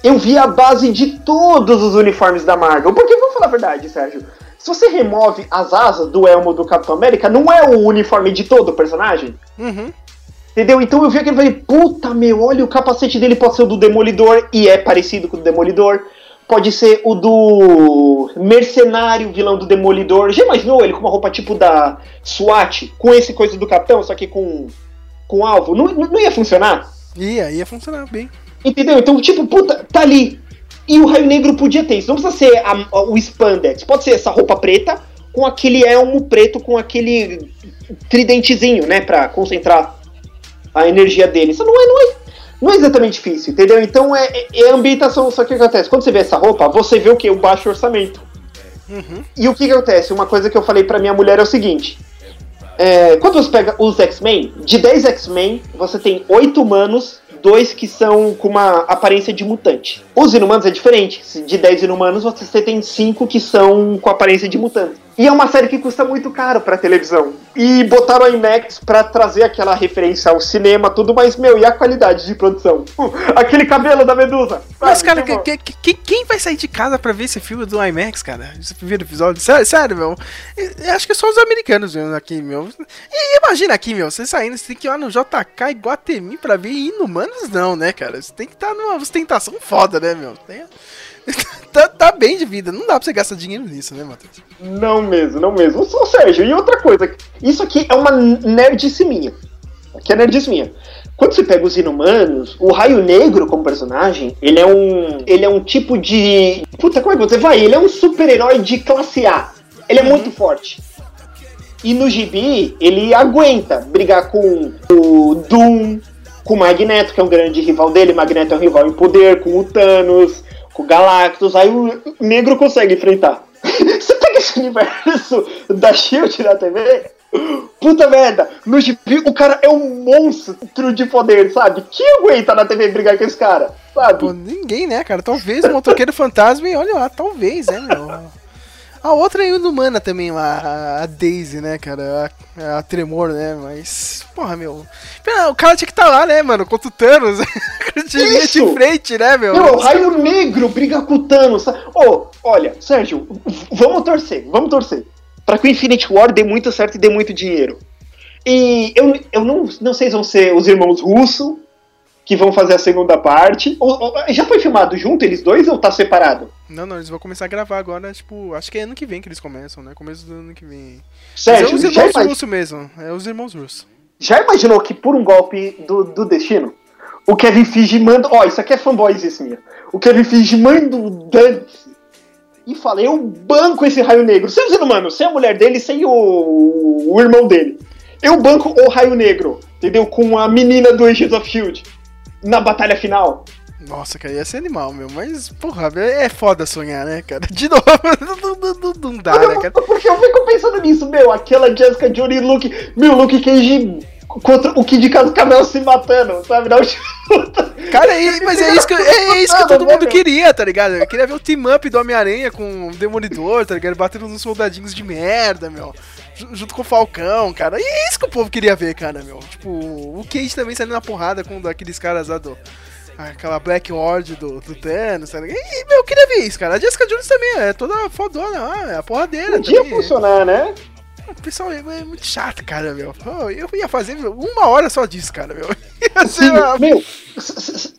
eu vi a base de todos os uniformes da Marvel. Porque, vamos falar a verdade, Sérgio. Se você remove as asas do elmo do Capitão América, não é o uniforme de todo o personagem? Uhum. Entendeu? Então eu vi aquele e falei, puta meu, olha, o capacete dele pode ser o do Demolidor, e é parecido com o do Demolidor. Pode ser o do mercenário, vilão do Demolidor. Já imaginou ele com uma roupa tipo da SWAT, com esse coisa do capitão, só que com, com alvo? Não, não ia funcionar? Ia, ia funcionar bem. Entendeu? Então, tipo, puta, tá ali. E o Raio Negro podia ter isso. Não precisa ser a- o spandex. Pode ser essa roupa preta com aquele elmo preto, com aquele tridentezinho, né? Pra concentrar a energia dele. Isso não é, não é, não é exatamente difícil, entendeu? Então é, é- é a ambientação. Só que o que acontece? Quando você vê essa roupa, você vê o que? O baixo orçamento. E o que, que acontece? Uma coisa que eu falei pra minha mulher é o seguinte. É, quando você pega os X-Men, de 10 X-Men, você tem 8 humanos, dois que são com uma aparência de mutante. Os inumanos é diferente. De 10 inumanos, você tem cinco que são com aparência de mutante. E é uma série que custa muito caro pra televisão. E botaram a IMAX pra trazer aquela referência ao cinema, tudo, mas, meu, e a qualidade de produção? Aquele cabelo da Medusa! Mas, sabe? cara, Tipo, que- que- que- quem vai sair de casa pra ver esse filme do IMAX, cara? Esse primeiro episódio? Sério, sério, meu. Eu- acho que é só os americanos vendo aqui, meu. E imagina aqui, meu, você saindo, você tem que ir lá no JK Iguatemi pra ver Inumanos, não, né, cara? Você tem que estar numa ostentação foda, né, meu? Tem- tá, tá bem de vida, não dá pra você gastar dinheiro nisso, né, Matheus? Não mesmo, não mesmo. Ô, Sérgio, e outra coisa, isso aqui é uma nerdice minha. Aqui é nerdice minha. Quando você pega os inumanos, o Raio Negro como personagem, ele é um. Ele é um tipo de. Puta, como é que você vai? Ele é um super-herói de classe A. Ele é muito forte. E no gibi, ele aguenta brigar com o Doom, com o Magneto, que é um grande rival dele. Magneto é um rival em poder, com o Thanos, com o Galactus. Aí o negro consegue enfrentar. Você pega esse universo da Shield na TV? Puta merda, no gibi o cara é um monstro de poder, sabe? Quem aguenta na TV brigar com esse cara, sabe? Pô, ninguém, né, cara? Talvez o motoqueiro fantasma e olha lá, talvez, né, meu? A outra é Inumana também lá, a- a Daisy, né, cara? A, a Tremor, né? Mas, porra, meu. Pera, O cara tinha que estar lá, né, mano? Contra o Thanos. linha de Isso! frente, né, meu? Meu, o Raio Negro briga com o Thanos. Ô, olha, Sérgio, vamos torcer, vamos torcer. Pra que o Infinity War dê muito certo e dê muito dinheiro. E eu, eu não, não sei se vão ser os irmãos Russo que vão fazer a segunda parte. Ou- ou- já foi filmado junto eles dois ou tá separado? Não, não, eles vão começar a gravar agora, tipo, acho que é ano que vem que eles começam, né? Começo do ano que vem. É os irmãos ima- russos mesmo. É os irmãos russos. já imaginou que por um golpe do, do destino, o Kevin Feige manda. Ó, isso aqui é fanboys minha. O Kevin Feige manda o Dante e fala: Eu banco esse raio negro. Sem os inumanos, sem a mulher dele, sem o, o irmão dele. Eu banco o raio negro, entendeu? Com a menina do Agents of Shield na batalha final. Nossa, cara, ia ser animal, meu. Mas, porra, é foda sonhar, né, cara? De novo, não, não- não- dá, né, cara? Porque eu fico pensando nisso, meu. Aquela Jessica Jones e Luke. Meu, Luke Cage contra o Kid Cascavel se matando, sabe? Na última luta. Cara, é- mas é isso que, é isso que todo mundo queria, tá ligado? Eu queria ver o team-up do Homem-Aranha com o Demolidor, tá ligado? Batendo nos soldadinhos de merda, meu. Ju- Junto com o Falcão, cara. E é isso que o povo queria ver, cara, meu. Tipo, o Cage também saindo na porrada com um daqueles caras lá do. Aquela Black Horde do, do Thanos, ligado? E, meu, eu queria ver isso, cara. A Jessica Jones também é toda fodona é a porradeira Podia também. funcionar, né? O pessoal é, é muito chato, cara, meu. Eu ia fazer uma hora só disso, cara, meu. Sim, uma- meu,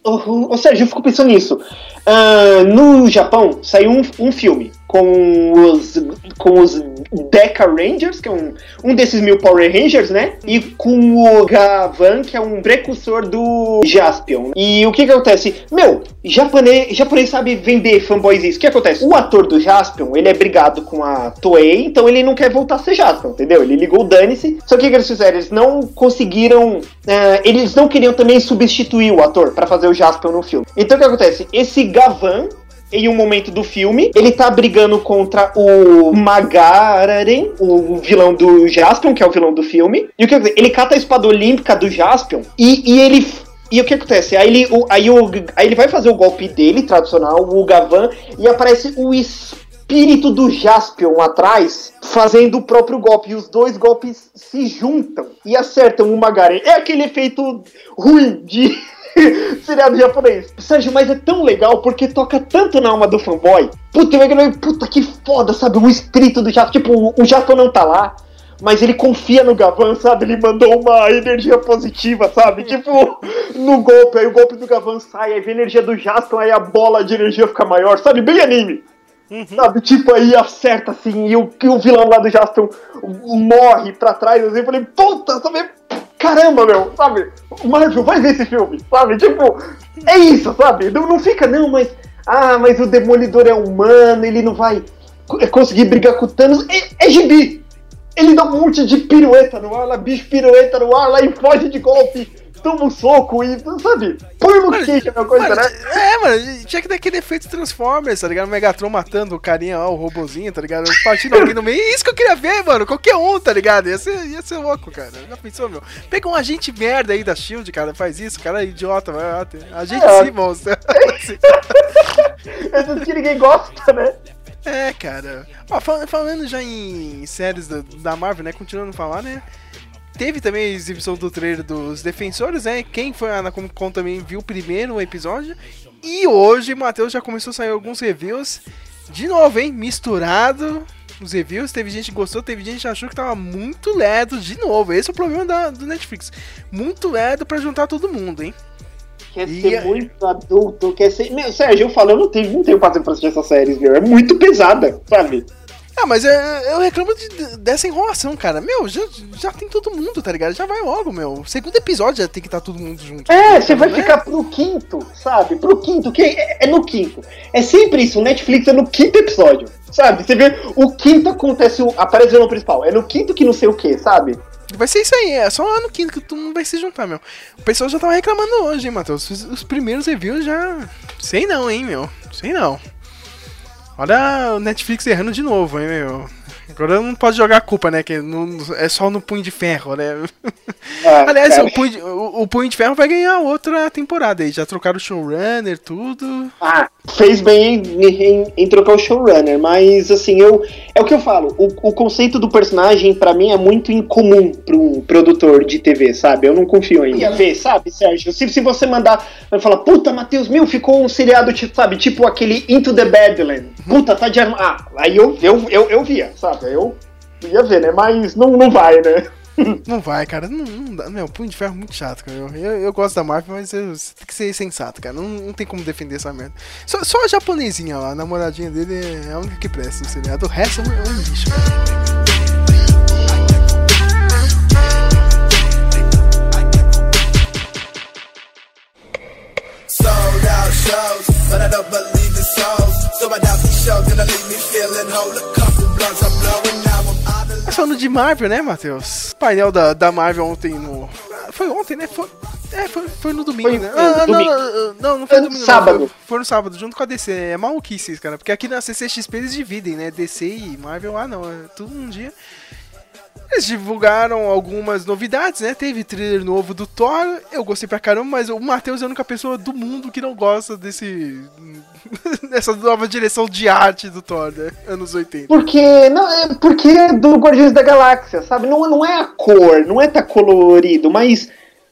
ô, Sérgio, eu fico pensando nisso. Ah, no Japão saiu um, um filme com os, com os Deca Rangers, que é um, um desses mil Power Rangers, né? E com o Gavan, que é um precursor do Jaspion. E o que que acontece? Meu, japonês, japonês sabe vender fanboys isso. O que acontece? O ator do Jaspion, ele é brigado com a Toei, então ele não quer voltar a ser Jaspion, entendeu? Ele ligou o dane-se. Só que o que eles fizeram? Eles não conseguiram... ah, eles não queriam também substituir o ator pra fazer o Jaspion no filme. Então o que acontece? Esse Gavan, em um momento do filme, ele tá brigando contra o Magararen, o vilão do Jaspion, que é o vilão do filme. E o que? Ele cata a espada olímpica do Jaspion e, e ele. E o que acontece? Aí ele, o, aí, o, aí ele vai fazer o golpe dele, tradicional, o Gavan, e aparece o espírito do Jaspion atrás, fazendo o próprio golpe. E os dois golpes se juntam e acertam o Magaren. É aquele efeito ruim de seriado japonês. Sérgio, mas é tão legal porque toca tanto na alma do fanboy. Puta, eu imaginei, puta que foda, sabe? O espírito do Jaspion. Tipo, o- o Jaspion não tá lá. Mas ele confia no Gavan, sabe? Ele mandou uma energia positiva, sabe? Tipo, no golpe, aí o golpe do Gavan sai, aí vem a energia do Jaspion, aí a bola de energia fica maior, sabe? Bem anime. Sabe, tipo, aí acerta assim, e o, e o vilão lá do Jaspion morre pra trás, assim, eu falei, puta, sabe? Caramba, meu, sabe? Marvel, vai ver esse filme, sabe? Tipo, é isso, sabe? Não, não fica, não, mas. Ah, mas o Demolidor é humano, ele não vai co- conseguir brigar com o Thanos. É, é gibi! Ele dá um monte de pirueta no ar, lá, bicho pirueta no ar, lá e foge de golpe. Toma um soco e, sabe, põe no queijo a coisa, Mano, né? É, mano, tinha que dar aquele efeito Transformers, tá ligado? O Megatron matando o carinha lá, o robozinho, tá ligado? Partindo alguém no meio. Isso que eu queria ver, mano. Qualquer um, tá ligado? Ia ser, ia ser louco, cara. Já pensou, meu? Pega um agente merda aí da Shield, cara, faz isso, cara é idiota, vai lá. Agente É. Simmons. Esses que ninguém gosta, né? É, cara. Ó, fal- falando já em séries da, da Marvel, né? Continuando a falar, né? Teve também a exibição do trailer dos Defensores, né? Quem foi na Comic Con também viu o primeiro episódio. E hoje, Matheus, já começou a sair alguns reviews. De novo, hein? Misturado os reviews. Teve gente que gostou, teve gente que achou que tava muito ledo de novo. Esse é o problema da, do Netflix. Muito ledo pra juntar todo mundo, hein? Quer E ser muito adulto, quer ser. Meu, Sérgio, eu falo, eu não tenho, não tenho paciência pra assistir essas séries, meu. É muito pesada, sabe? Ah, mas eu, eu reclamo de- dessa enrolação, cara. Meu, já, já tem todo mundo, tá ligado? Já vai logo, meu. Segundo episódio já tem que estar todo mundo junto. É, você vai Né? ficar pro quinto, sabe? Pro quinto, que é, é no quinto. É sempre isso, o Netflix é no quinto episódio, sabe? Você vê, o quinto acontece, o, aparece o principal. É no quinto que não sei o que, sabe? Vai ser isso aí, é só lá no quinto que todo mundo vai se juntar, meu. O pessoal já tava reclamando hoje, hein, Matheus? Os, os primeiros reviews já. Sei não, hein, meu. Sei não. Olha o Netflix errando de novo, hein, meu. Agora não pode jogar a culpa, né? Que não- é só no Punho de Ferro, né? Ah, Aliás, cara. o Punho, de, o, o Punho de Ferro vai ganhar outra temporada aí. Já trocaram o showrunner, tudo. Ah, fez bem em, em- em trocar o showrunner, mas assim, eu. É o que eu falo, o, o conceito do personagem, pra mim, é muito incomum pra um produtor de TV, sabe? Eu não confio ainda. Ia ver, sabe, Sérgio? Se, se você mandar, vai falar, puta, Matheus, meu, ficou um seriado, tipo, sabe, tipo aquele Into the Badlands. Puta, tá de arma. Ah, aí eu, eu, eu, eu via, sabe? Eu ia ver, né? Mas não, não vai, né? Não vai, cara. Não, não dá. Meu, Punho de Ferro é muito chato, cara. Eu, eu, eu gosto da Marvel, mas eu, você tem que ser sensato, cara. Não, não tem como defender essa merda. Só, só a japonesinha lá, a namoradinha dele é a única que presta no seriado. O resto é um, é um lixo, cara. Sold out shows, but I don't believe in souls. So I doubt Mas falando de Marvel, né, Matheus? Painel da, da Marvel ontem no. Foi ontem, né? Foi, é, foi, foi no domingo, Foi né? no Ah, não, domingo. não, não, não foi Foi no domingo. sábado. Não, foi, foi no sábado, junto com a DC. É maluquice isso, cara. Porque aqui na CCXP eles dividem, né? DC e Marvel, ah, não. É tudo num dia. Eles divulgaram algumas novidades, né? Teve trailer novo do Thor. Eu gostei pra caramba, mas o Matheus é a única pessoa do mundo que não gosta desse. dessa nova direção de arte do Thor, né? Anos 80. Porque, não, é porque é do Guardiões da Galáxia, sabe? Não, não é a cor, não é tá colorido, mas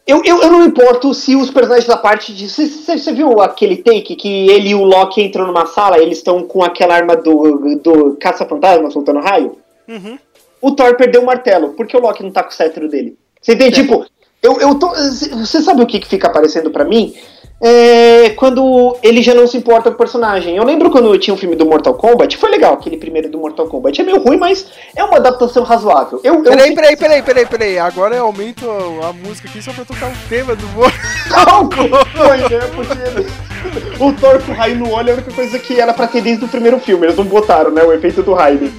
eu, eu, eu não importo se os personagens da parte de. Você, viu aquele take que ele e o Loki entram numa sala, eles estão com aquela arma do, do caça-fantasma soltando raio? Uhum. O Thor perdeu o martelo, porque o Loki não tá com o cetro dele. Você entende? Tipo, eu, eu tô. Você sabe o que, que fica aparecendo pra mim? É, quando ele já não se importa com o personagem. Eu lembro quando eu tinha um filme do Mortal Kombat, foi legal aquele primeiro do Mortal Kombat. É meio ruim, mas é uma adaptação razoável. Eu, eu Peraí, peraí, peraí, peraí, peraí. Agora eu aumento a, música aqui só pra tocar um tema do Mortal Foi, né? Porque o Thor com raio no olho é a única coisa que era pra ter desde o primeiro filme. Eles não botaram, né? O efeito do raio.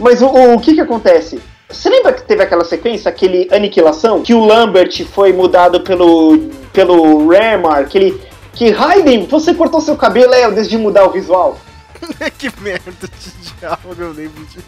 Mas o, o que que acontece? Você lembra que teve aquela sequência, aquele Aniquilação, que o Lambert foi mudado pelo, pelo Remar, que ele... Que Raiden, você cortou seu cabelo, é, eu decidi mudar o visual. que merda de diálogo, eu lembro disso.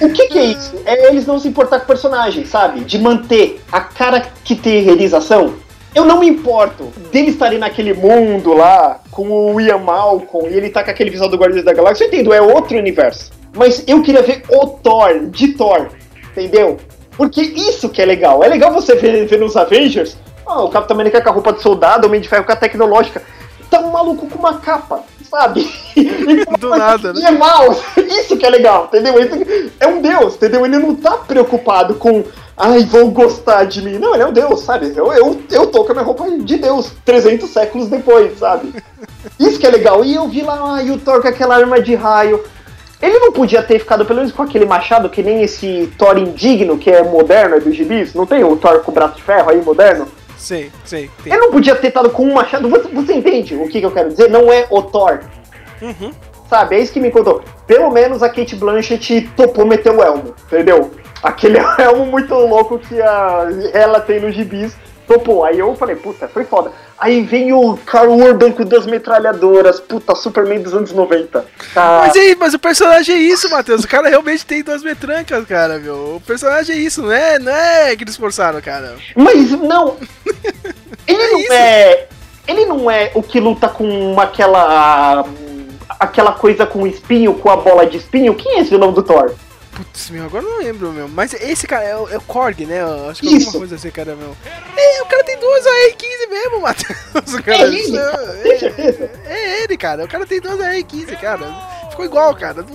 O que, que é isso? É eles não se importar com o personagem, sabe? De manter a caracterização. Eu não me importo dele estarem naquele mundo lá com o Ian Malcolm e ele tá com aquele visual do Guardiões da Galáxia. Eu entendo, é outro universo. Mas eu queria ver o Thor, de Thor, entendeu? Porque isso que é legal. É legal você ver, ver nos Avengers ah, o Capitão América com a roupa de soldado, o Homem de Ferro com a tecnológica. Tá um maluco com uma capa, sabe? Do nada, né? e é mal. Isso que é legal, entendeu? Ele é um deus, entendeu? Ele não tá preocupado com. Ai, vão gostar de mim. Não, ele é um deus, sabe? Eu, eu, eu tô com a minha roupa de deus, 300 séculos depois, sabe? Isso que é legal. E eu vi lá, ai, o Thor com aquela arma de raio. Ele não podia ter ficado pelo menos com aquele machado que nem esse Thor indigno, que é moderno, é do gibis? Não tem o Thor com o braço de ferro aí, moderno? Sei, sei. Tem. Ele não podia ter estado com um machado. Você, você entende o que, que eu quero dizer? Não é o Thor. Uhum. Sabe, é isso que me contou. Pelo menos a Kate Blanchett topou meter o elmo, entendeu? Aquele elmo muito louco que a, ela tem no gibis. topou. Aí eu falei, puta, foi foda. Aí vem o Carl Urban com duas metralhadoras, puta, Superman dos anos 90. Tá. Mas aí, mas o personagem é isso, Matheus. O cara realmente tem duas metrancas, cara, meu. O personagem é isso, não é, não é que eles forçaram, cara. Mas não. Ele É não isso. é. Ele não é o que luta com aquela. aquela coisa com espinho, com a bola de espinho. Quem é esse vilão do Thor? Putz, meu, agora não lembro, meu. Mas esse cara é o, é o Korg, né? Eu Acho que é alguma coisa assim, cara, meu. É, o cara tem duas AR-15 mesmo, Matheus. Cara, É ele? isso Tem certeza? é, é ele, cara. O cara tem duas AR-15, cara. Ficou igual, cara.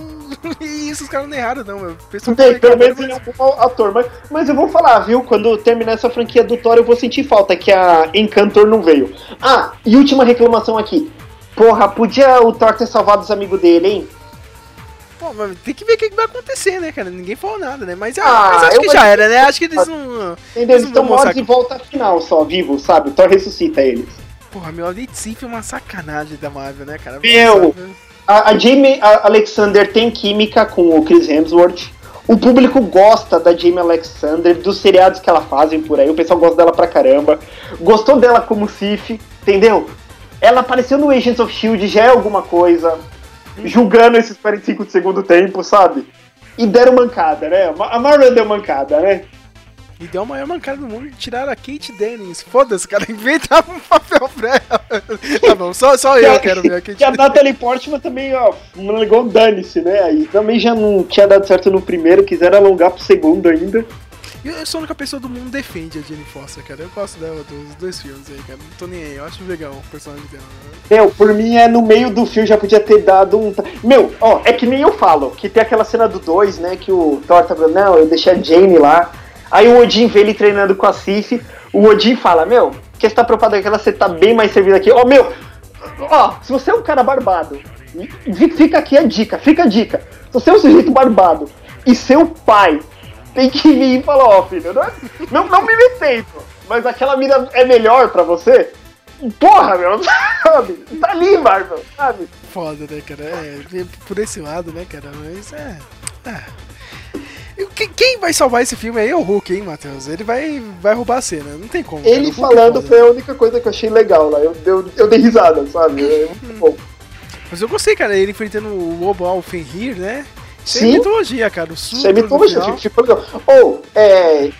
E isso os caras não erraram, não, meu. Foi pelo menos ele é um bom ator, mas, mas eu vou falar, viu? Quando terminar essa franquia do Thor, eu vou sentir falta que a Encantor não veio. Ah, e última reclamação aqui. Porra, podia o Thor ter salvado os amigos dele, hein? Tem que ver o que vai acontecer, né, cara? Ninguém falou nada, né? Mas, ah, mas acho eu que já era, né? Acho que eles não. Entendeu? Eles estão mortos e volta final só, vivo, sabe? O Thor ressuscita eles. Porra, meu, a Late Sif é uma sacanagem da Marvel, né, cara? Meu! A, a Jamie Alexander tem química com o Chris Hemsworth. O público gosta da Jamie Alexander, dos seriados que ela fazem por aí. O pessoal gosta dela pra caramba. Gostou dela como Sif, entendeu? Ela apareceu no Agents of Shield, já é alguma coisa. Julgando esses 45 de segundo tempo, sabe? E deram mancada, né? A Marvel deu mancada, né? E deu a maior mancada do mundo de tirar a Kate Dennings. Foda-se, cara, inventava um papel pra ela. tá bom, só, só eu quero ver a Kate E a. Natalie Portman também, ó, não ligou dane-se, né? Aí também já não tinha dado certo no primeiro, quiseram alongar pro segundo ainda. Eu eu sou a única pessoa do mundo que defende a Jenny Foster, cara. Eu gosto dela dos dois filmes aí, cara. Não tô nem aí, eu acho legal o personagem dela. Meu, por mim é no meio do filme já podia ter dado um. Meu, ó, é que nem eu falo, que tem aquela cena do 2, né? Que o Thor tá falando, não, eu deixei a Jane lá. Aí o Odin vê ele treinando com a Sif. O Odin fala, meu, que você tá preocupado com ela, você tá bem mais servido aqui. Ó, meu, ó, se você é um cara barbado, fi- fica aqui a dica, fica a dica. Se você é um sujeito barbado e seu pai tem que vir e falar, ó, filho, não, é- não, não me respeito, mas aquela mina é melhor pra você, porra, meu, sabe? Tá ali, Marvel, sabe? Foda, né, cara? É, por esse lado, né, cara? Mas é. é. Quem vai salvar esse filme aí é o Hulk, hein, Matheus? Ele vai, vai roubar a cena, não tem como. Ele é falando foi a única coisa que eu achei legal lá, eu, eu, eu dei risada, sabe? É muito bom. Mas eu gostei, cara, ele enfrentando o Lobo Alfenrir, né? Isso é Sim. mitologia, cara. O Isso é mitologia, final. ficou legal. Ou, é,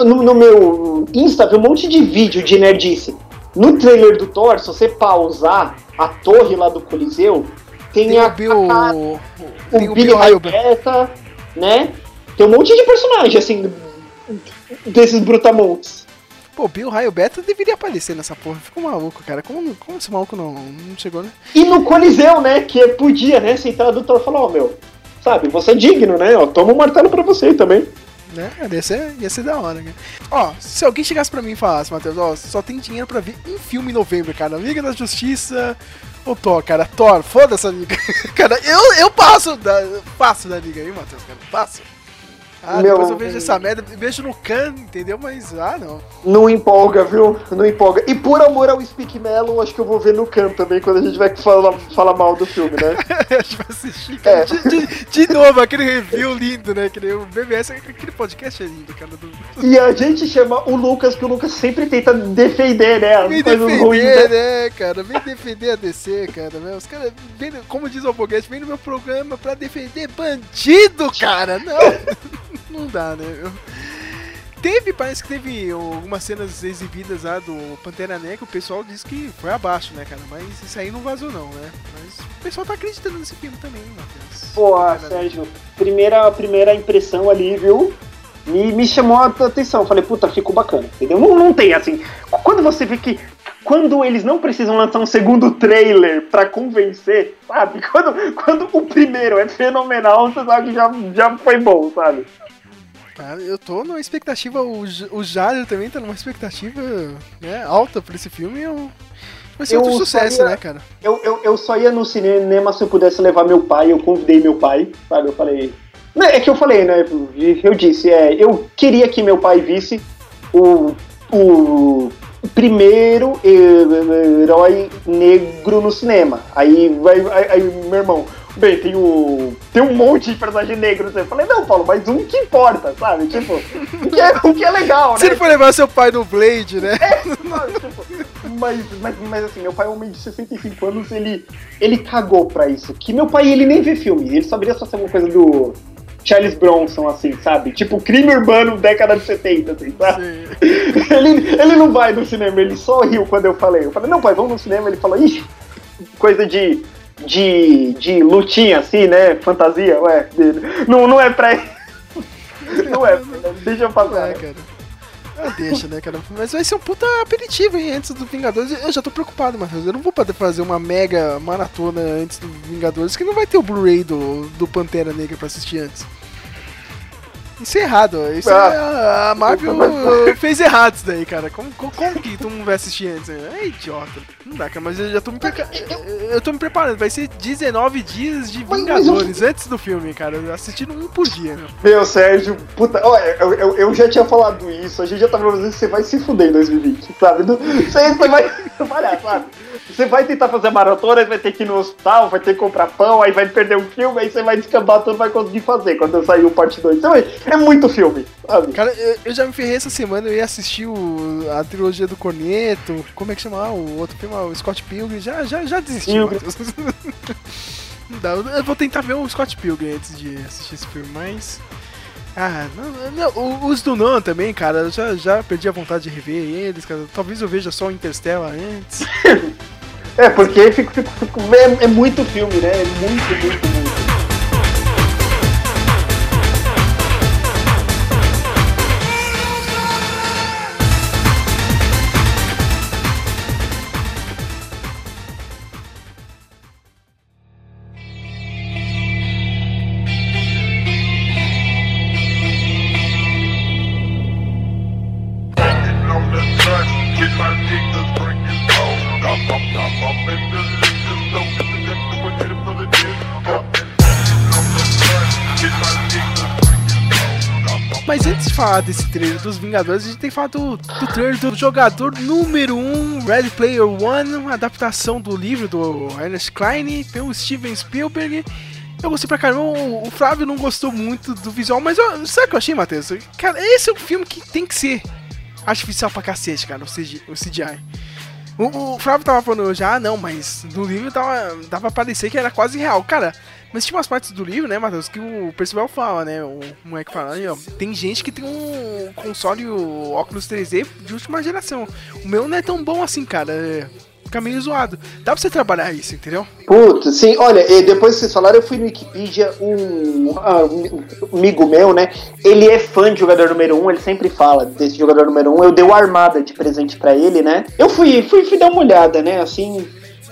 no, no meu Insta, vi um monte de vídeo de nerdice. No trailer do Thor, se você pausar a torre lá do Coliseu, tem, Tem a, o Bill. a- o o Billy Raibeta, né? Tem um monte de personagem, assim, desses brutamontes. Pô, Bill Raio Beta deveria aparecer nessa porra. Ficou maluco, cara. Como, como esse maluco não, não chegou, né? E no Coliseu, né? Que podia, né? Se entrar do Thor e falar, ó, meu, sabe, você é digno, né? Ó, toma um martelo pra você também. né? Ia ser, ia ser da hora, cara. Ó, se alguém chegasse pra mim e falasse, Matheus, ó, só tem dinheiro pra ver um filme em novembro, cara. Liga da Justiça ou Thor, cara. Thor, foda-se liga. cara, eu, eu passo da, passo da liga aí, Matheus, cara. Passo. Ah, Meu- depois eu vejo essa merda, vejo no can, entendeu? Mas, ah, não. Não empolga, viu? Não empolga. E por amor ao Speak Melon, acho que eu vou ver no canto também, quando a gente vai falar, falar mal do filme, né? a gente vai assistir. É. De, de- de novo, aquele review lindo, né? Aquele, o BBS, aquele podcast é lindo, cara. Do, E a gente chama o Lucas, que o Lucas sempre tenta defender, né? As Vem defender, ruins, né? né, cara? Vem defender a DC, cara. Né? Os caras, vem, como diz o Alboguete, vem no meu programa pra defender bandido, cara. Não, não dá, né? Eu- Teve, parece que teve algumas cenas exibidas lá do Pantera Negra, o pessoal disse que foi abaixo, né, cara? Mas isso aí não vazou não, né? Mas o pessoal tá acreditando nesse filme também, Matheus. Pô. Sérgio, primeira, primeira impressão ali, viu? Me, me chamou a atenção. Falei, puta, ficou bacana, entendeu? Não, não tem assim. Quando você vê que. Quando eles não precisam lançar um segundo trailer pra convencer, sabe? Quando, quando o primeiro é fenomenal, você sabe que já, já foi bom, sabe? Cara, eu tô numa expectativa, o, o Jader também tá numa expectativa né, alta pra esse filme. Eu... Vai ser Eu outro sucesso, faria- né, cara? Eu, eu, eu só ia no cinema se eu pudesse levar meu pai, eu convidei meu pai, sabe? Eu falei. Não, é que eu falei, né? Eu disse, é, eu queria que meu pai visse o, o primeiro eh, herói negro no cinema. Aí vai. Aí, aí, meu irmão, bem, tem o. Tem um monte de personagem negro. Eu falei, não, Paulo, mas um que importa, sabe? Tipo, o que é, o que é legal, Se né? ele for levar seu pai no Blade, né? Sabe, tipo, mas, mas, mas assim, meu pai é um homem de 65 anos, ele, ele cagou pra isso. Que meu pai, ele nem vê filme, ele só viria só ser uma coisa do Charles Bronson, assim, sabe? Tipo, crime urbano década de 70, assim, sabe? Ele, ele não vai no cinema, ele só riu quando eu falei. Eu falei, não, pai, vamos no cinema. Ele falou, ixi, coisa de, de, de lutinha, assim, né? Fantasia, ué. Não, não é pra. Não é, deixa eu passar. É, cara. Ah, deixa, né, cara? Mas vai ser um puta aperitivo, hein, antes do Vingadores. Eu já tô preocupado, Matheus. Eu não vou poder fazer uma mega maratona antes do Vingadores, que não vai ter o Blu-ray do, do Pantera Negra pra assistir antes. Isso é errado. Isso Ah. é, a- Marvel fez errado isso daí, cara. Como, como, como que tu não vai assistir antes? É idiota. Não dá, cara, mas eu já tô me, preca- eu tô me preparando. Vai ser 19 dias de Mas- mas Vingadores antes do filme, cara. Assistindo um por dia, meu. Meu, Sérgio, puta, olha, eu, eu, eu já tinha falado isso, a gente já tava dizendo que você vai se fuder em 2020, sabe? Você, você vai trabalhar, sabe? Você vai tentar fazer maratona, vai ter que ir no hospital, vai ter que comprar pão, aí vai perder um filme, aí você vai descambar tudo, vai conseguir fazer quando eu sair o parte 2. Então, é- muito filme, sabe? Cara, eu, eu já me ferrei essa semana, eu ia assistir o, a trilogia do Corneto, como é que chama o outro filme, o Scott Pilgrim, já, já, já desisti. Não dá, eu vou tentar ver o Scott Pilgrim antes de assistir esse filme, mas... Ah, não, não, os do Nolan também, cara, eu já, já perdi a vontade de rever eles, cara. Talvez eu veja só o Interstellar antes. É, porque fico, fico, fico- é, é muito filme, né? É muito, muito, muito. Falar desse trailer dos Vingadores, a gente tem que falar do, do trailer do jogador número 1, um, Ready Player One, adaptação do livro do Ernest Klein pelo Steven Spielberg. Eu gostei pra caramba, o, Flávio não gostou muito do visual, mas eu, sabe o que eu achei, Matheus? Cara, esse é um filme que tem que ser artificial pra cacete, cara, o, CG, o CGI. O, o Flávio tava falando já, ah, não, mas no livro dava, dava pra parecer que era quase real. Cara, mas tinha umas partes do livro, né, Matheus, que o Percival fala, né? O moleque fala, ó, tem gente que tem um console óculos 3D de última geração. O meu não é tão bom assim, cara. é, Fica meio zoado. Dá pra você trabalhar isso, entendeu? Putz, sim, olha, depois que vocês falaram, eu fui no Wikipedia, um, ah, um amigo meu, né? Ele é fã de jogador número 1, um, ele sempre fala desse jogador número 1. Um, eu dei o Armada de presente pra ele, né? Eu fui, fui, fui dar uma olhada, né? Assim,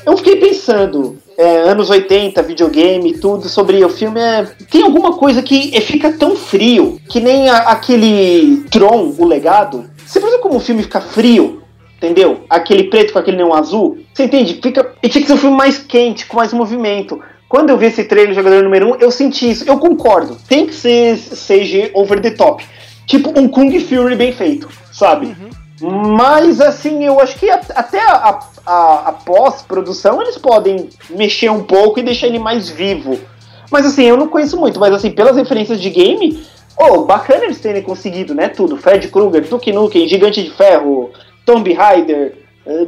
eu fiquei pensando, é, anos 80, videogame, tudo, sobre o filme. É, tem alguma coisa que fica tão frio, que nem a- aquele Tron, o legado. Você viu como o filme fica frio? Entendeu? Aquele preto com aquele neon azul. Você entende? Fica. E tinha que ser um filme mais quente, com mais movimento. Quando eu vi esse trailer jogador número 1, um, eu senti isso. Eu concordo. Tem que ser CG over the top. Tipo um Kung Fury bem feito, sabe? Mas assim, eu acho que até a, a- a pós-produção eles podem mexer um pouco e deixar ele mais vivo. Mas assim, eu não conheço muito, mas assim, pelas referências de game, oh, bacana eles terem conseguido, né? Tudo. Fred Krueger, Duke Nukem, Gigante de Ferro, Tomb Raider, eh,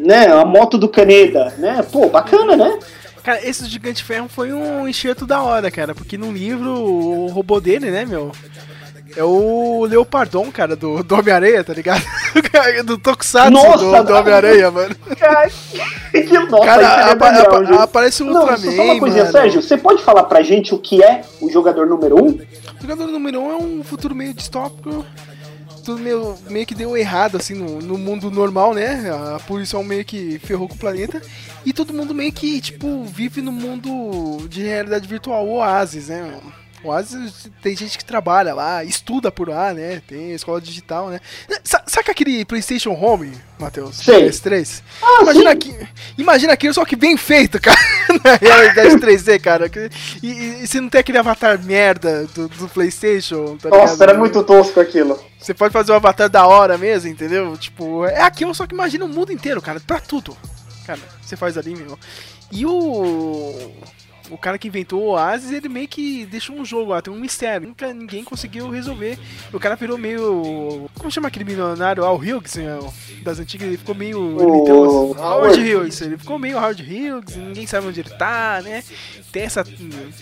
né? A moto do Caneda, né? Pô, bacana, né? Cara, esse Gigante Ferro foi um enxerto da hora, cara, porque no livro o robô dele, né, meu? É o Leopardon, cara, do, do Homem-Areia, tá ligado? do Tokusatsu Nossa, do, do. Homem-Areia, mano. Cara, que nossa, Cara, é apa- legal, apa- gente. aparece Não, Ultraman, só uma coisinha, mano. Sérgio, você pode falar pra gente o que é o jogador número 1? Um? O jogador número 1 um é um futuro meio distópico. Tudo meio, meio que deu errado, assim, no, no mundo normal, né? A poluição meio que ferrou com o planeta. E todo mundo meio que, tipo, vive no mundo de realidade virtual, o Oasis, né? Oasis tem gente que trabalha lá, estuda por lá, né? Tem escola digital, né? Sa- Saca aquele PlayStation Home, Matheus? Sei. PS3? Ah, imagina, sim. aqui, imagina aquilo, só que bem feito, cara. Na realidade 3D, cara. Que- E, e, e você não tem aquele avatar merda do, do PlayStation, tá Nossa, ligado? era muito tosco aquilo. Você pode fazer um avatar da hora mesmo, entendeu? Tipo, é aquilo, só que imagina o mundo inteiro, cara, pra tudo. Cara, você faz ali, meu. E o. o cara que inventou o Oasis, ele meio que deixou um jogo lá, tem um mistério. Nunca ninguém conseguiu resolver. O cara virou meio. Como chama aquele milionário Al Hughes, né, das antigas? Ele ficou meio. O- ele tem uns- Howard Hughes. Ele ficou meio Howard Hughes, ninguém sabe onde ele tá, né? Tem essa,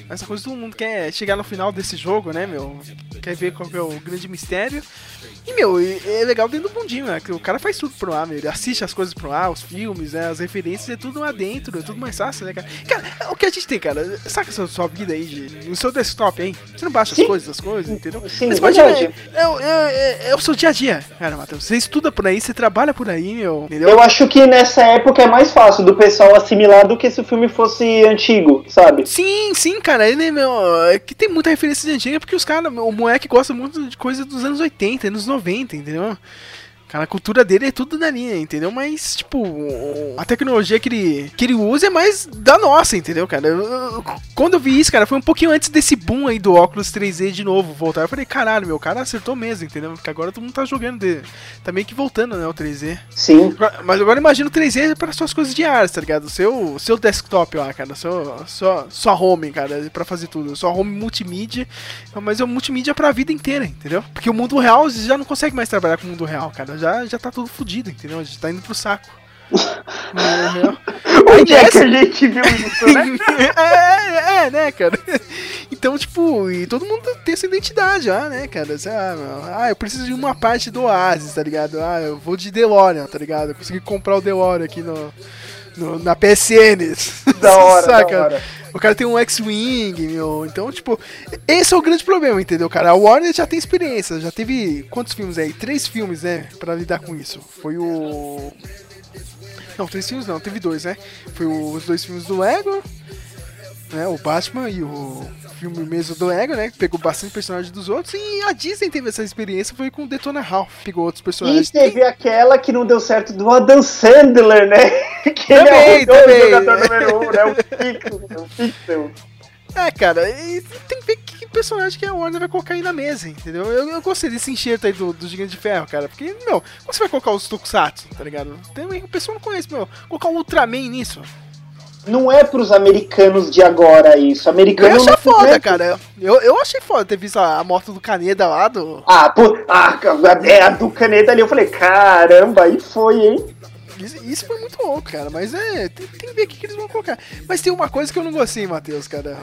essa coisa, todo mundo quer chegar no final desse jogo, né, meu? Quer ver qual que é o grande mistério. E, meu, é legal dentro do mundinho, né? Que o cara faz tudo pro ar, meu. Ele assiste as coisas pro ar, os filmes, né? As referências, é tudo lá dentro, é tudo mais fácil, né, cara? Cara, o que a gente tem, cara? Saca sua, sua vida aí, de- no seu desktop, hein? Você não baixa as Sim. coisas, as coisas, entendeu? Sim, Mas imagina, é, o- é, é- é o seu dia a dia, cara, Matheus. Você estuda por aí, você trabalha por aí, meu. Entendeu? Eu acho que nessa época é mais fácil do pessoal assimilar do que se o filme fosse antigo, sabe? Sim, sim, cara, ele, meu, é que tem muita referência de antiga, porque os caras, o moleque gosta muito de coisa dos anos 80, anos 90, entendeu? Cara, a cultura dele é tudo da linha, entendeu? Mas, tipo, a tecnologia que ele, que ele usa é mais da nossa, entendeu, cara? Eu- eu- quando eu vi isso, cara, foi um pouquinho antes desse boom aí do óculos 3D de novo voltar. Eu falei, caralho, meu, o cara acertou mesmo, entendeu? Porque agora todo mundo tá jogando dele. Tá meio que voltando, né, o 3D. Sim. Mas agora imagina o 3D para suas coisas diárias, tá ligado? Seu, seu desktop lá, cara. Seu, sua, sua home, cara, pra fazer tudo. Sua home multimídia. Mas é um multimídia pra vida inteira, entendeu? Porque o mundo real já não consegue mais trabalhar com o mundo real, cara. Já, já tá tudo fodido, entendeu? Já tá indo pro saco. Onde é que a gente viu isso, né? é, é, né, cara? Então, tipo, e todo mundo tem essa identidade lá, né, cara? Lá, meu, ah, eu preciso de uma parte do Oasis, tá ligado? Ah, eu vou de DeLorean, tá ligado? Eu consegui comprar o DeLorean aqui no, no- na PSN. Da hora, da Saca? hora. O cara tem um X-Wing, meu. Então, tipo, esse é o grande problema, entendeu, cara? A Warner já tem experiência, já teve quantos filmes aí? Três filmes, né, pra lidar com isso. Foi o. Não, três filmes não, teve dois, né? Foi os dois filmes do Lego, né? O Batman e o filme mesmo do Lego, né? Que pegou bastante personagens dos outros. E a Disney teve essa experiência, foi com o Detona Ralph. Pegou outros E personagens. teve aquela que não deu certo do Adam Sandler, né? Que ele Também, é o jogador número um, né? O Pixel. O Pixel. É, cara, e tem que ver que personagem que a Warner vai colocar aí na mesa, entendeu? Eu, eu gostei desse enxerto aí do, do Gigante de Ferro, cara. Porque, meu, como você vai colocar os Tokusatsu, tá ligado? Tem, o pessoal não conhece, meu. Colocar o Ultraman nisso. Não é pros americanos de agora isso. Eu Americano achei não foda, né? cara. Eu, eu achei foda ter visto a, a moto do Caneda lá do. Ah, pô, ah, é a do caneta ali. Eu falei, caramba, aí foi, hein? Isso, isso foi muito louco, cara. Mas é, tem, tem que ver o que, que eles vão colocar. Mas tem uma coisa que eu não gostei, Matheus, cara.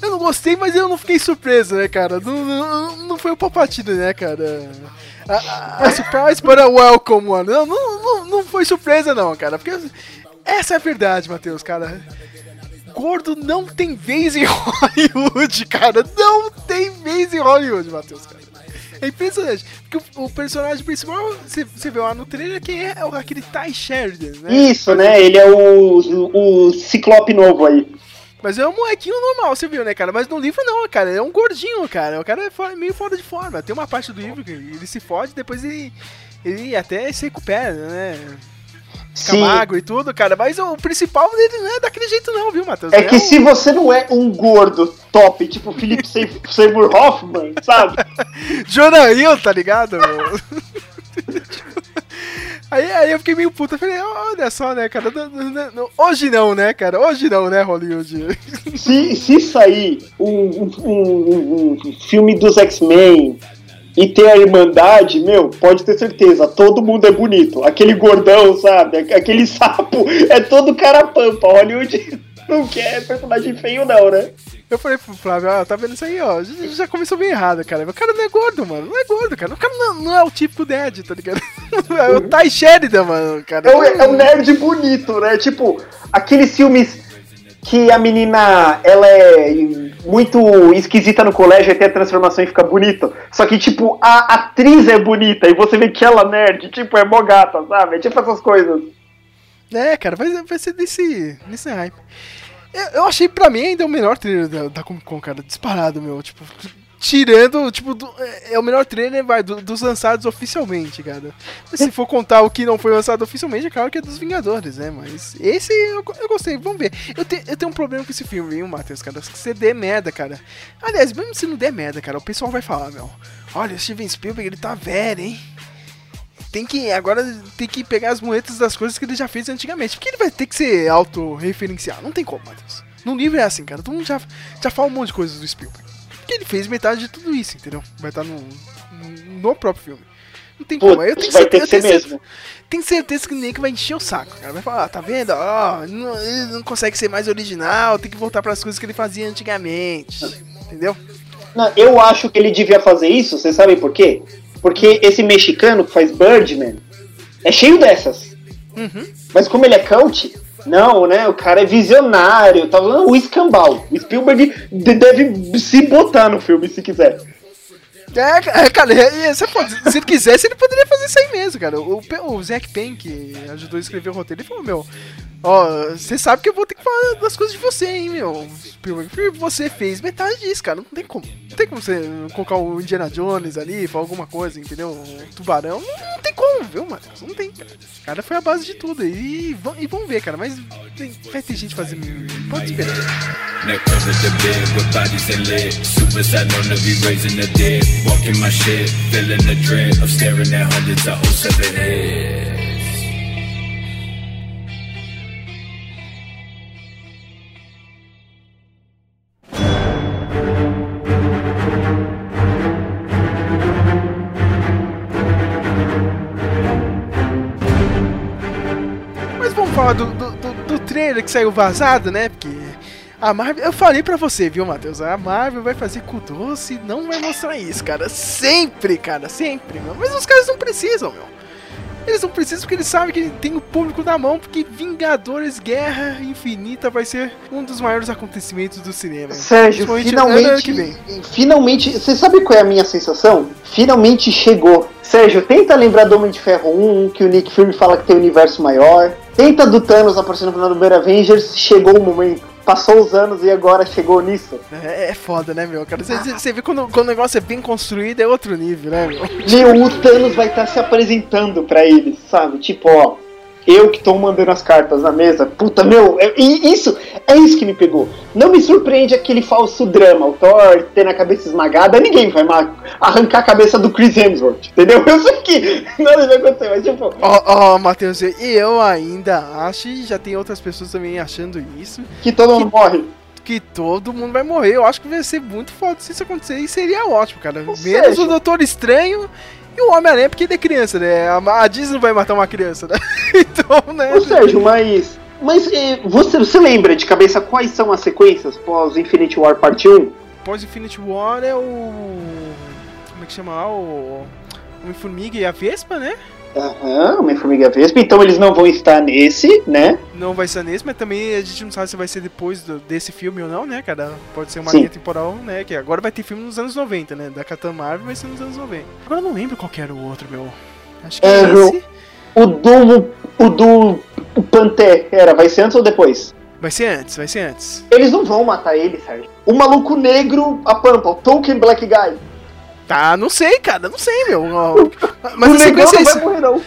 Eu não gostei, mas eu não fiquei surpreso, né, cara? Não, não, não foi o Palpatine, né, cara? A, a- a surprise para welcome, mano. Não, não, não, não foi surpresa, não, cara. Porque essa é a verdade, Matheus, cara. Gordo não tem vez em Hollywood, cara. Não tem vez em Hollywood, Matheus, cara. É impressionante. Porque o, o personagem principal, você, você vê lá no trailer, que é o- aquele Ty Sheridan, né? Isso, né? Ele é o, o, o Ciclope novo aí. Mas é um molequinho normal, você viu, né, cara? Mas no livro não, cara. É um gordinho, cara. O cara é meio fora de forma. Tem uma parte do livro que ele se fode, depois ele, ele até se recupera, né? Fica Sim. magro e tudo, cara. Mas o principal dele não é daquele jeito, não, viu, Matheus? É que um- se você não é um gordo top, tipo Philip Seymour Hoffman, sabe? Jonah Hill, tá ligado? aí, aí eu fiquei meio puta. Falei, olha só, né, cara? hoje não, né, cara? Hoje não, né, Hollywood? Se, se sair um, um- um- um filme dos X-Men e ter a Irmandade, meu, pode ter certeza, todo mundo é bonito. Aquele gordão, sabe? Aquele sapo é todo cara pampa. Hollywood não quer personagem feio, não, né? Eu falei pro Flávio, ah, tá vendo isso aí, ó? Já, começou bem errado, cara. O cara não é gordo, mano. Não é gordo, cara. O cara não, não é o típico nerd, tá ligado? É o Ty Sheridan, mano, cara. É o, é o nerd bonito, né? Tipo, aqueles filmes que a menina ela é muito esquisita no colégio tem a transformação e fica bonita. Só que, tipo, a atriz é bonita e você vê que ela é nerd, tipo, é mó gata, sabe? É tipo essas coisas. É, cara, vai, vai ser desse, nesse hype. Eu, eu achei pra mim ainda o melhor trailer da, da Comic Con, cara. Disparado, meu. Tipo, tirando, tipo, do- é, é o melhor trailer vai, do- dos lançados oficialmente, cara. Se for contar o que não foi lançado oficialmente, é claro que é dos Vingadores, né? Mas esse eu, eu gostei, vamos ver. Eu, te- eu tenho um problema com esse filme, viu, Matheus, cara? Se você der merda, cara. Aliás, mesmo se não der merda, cara, o pessoal vai falar, meu. Olha, o Steven Spielberg, ele tá velho, hein? Tem que. Agora tem que pegar as muletas das coisas que ele já fez antigamente. Porque ele vai ter que ser autorreferencial. Não tem como, Matheus. No livro é assim, cara. Todo mundo já, já fala um monte de coisas do Spielberg. Porque ele fez metade de tudo isso, entendeu? Vai estar no, no, no próprio filme. Não tem como. Eu tenho Putz, vai ter certeza- que ser mesmo. tenho certeza que nem que vai encher o saco, cara. Vai falar, ah, tá vendo? Ó, não- ele não consegue ser mais original, tem que voltar pras coisas que ele fazia antigamente. Entendeu? Não, eu acho que ele devia fazer isso, vocês sabem por quê? Porque esse mexicano que faz Birdman é cheio dessas. Uhum. Mas como ele é coach, não, né? O cara é visionário, tá falando o escambau. O Spielberg de- deve se botar no filme se quiser. É, é, cara, é- é, pode- se ele quisesse, ele poderia fazer isso aí mesmo, cara. O, o Zack Penn, que ajudou a escrever o roteiro, ele falou, meu, ó, você sabe que eu vou ter que falar das coisas de você, hein, meu. Você fez metade disso, cara. Não tem como. Não tem como você colocar o Indiana Jones ali, falar alguma coisa, entendeu? O tubarão. Não, não tem como, viu, mano? Não tem, cara. O cara foi a base de tudo. E, e vamos ver, cara. Mas tem- vai ter gente fazendo. Pode esperar. Dead. Walking my shit, feeling the dread staring at hundreds of 07 heads. Mas trailer que saiu vazado, né? Porque a Marvel. Eu falei pra você, viu, Matheus? A Marvel vai fazer cu doce e não vai mostrar isso, cara. Sempre, cara, sempre, meu. Mas os caras não precisam, meu. Eles não precisam porque eles sabem que tem o público na mão, porque Vingadores Guerra Infinita vai ser um dos maiores acontecimentos do cinema. Sérgio, finalmente. Finalmente. Você sabe qual é a minha sensação? Finalmente chegou. Sérgio, tenta lembrar do Homem de Ferro 1, que o Nick Fury fala que tem um universo maior. Tenta do Thanos aparecendo no final do primeiro Avengers. Chegou o momento. Passou os anos e agora chegou nisso. É, é foda, né, meu? Cara, você- vê quando, quando o negócio é bem construído, é outro nível, né, meu? Meu, o Thanos vai estar se apresentando pra eles, sabe? Tipo, ó, eu que tô mandando as cartas na mesa. Puta, meu, é, e isso, é isso que me pegou. Não me surpreende aquele falso drama, o Thor tendo a cabeça esmagada, ninguém vai arrancar a cabeça do Chris Hemsworth, entendeu? Eu sei que nada vai acontecer, mas tipo, Ó, ó, Matheus, e eu ainda acho, e já tem outras pessoas também achando isso, que todo mundo morre. que todo mundo vai morrer. Eu acho que vai ser muito foda se isso acontecer e seria ótimo, cara. Menos seja- o Doutor Estranho e o Homem-Aranha, porque ele é criança, né? A, a Disney não vai matar uma criança, né? então, né? Ô Sérgio, mas. Mas eh, você, você lembra de cabeça quais são as sequências pós Infinity War Parte 1? Pós Infinity War é o. Como é que chama lá? O. Homem-Formiga e a Vespa, né? Aham, Homem-Formiga Vespa. Então eles não vão estar nesse, né? Não vai ser nesse, mas também a gente não sabe se vai ser depois do- desse filme ou não, né, cara? Pode ser uma Sim. linha temporal, né? Que agora vai ter filme nos anos 90, né? Da Capitã Marvel vai ser nos anos 90. Agora eu não lembro qual era o outro, meu. Acho que é, eu- esse. O do. O do. O Pantera, vai ser antes ou depois? Vai ser antes, vai ser antes. Eles não vão matar ele, Sérgio. O maluco negro, a Pampa, o Tolkien Black Guy. Tá, não sei, cara, não sei, meu. Mas o a sequência é não vai isso. morrer, não.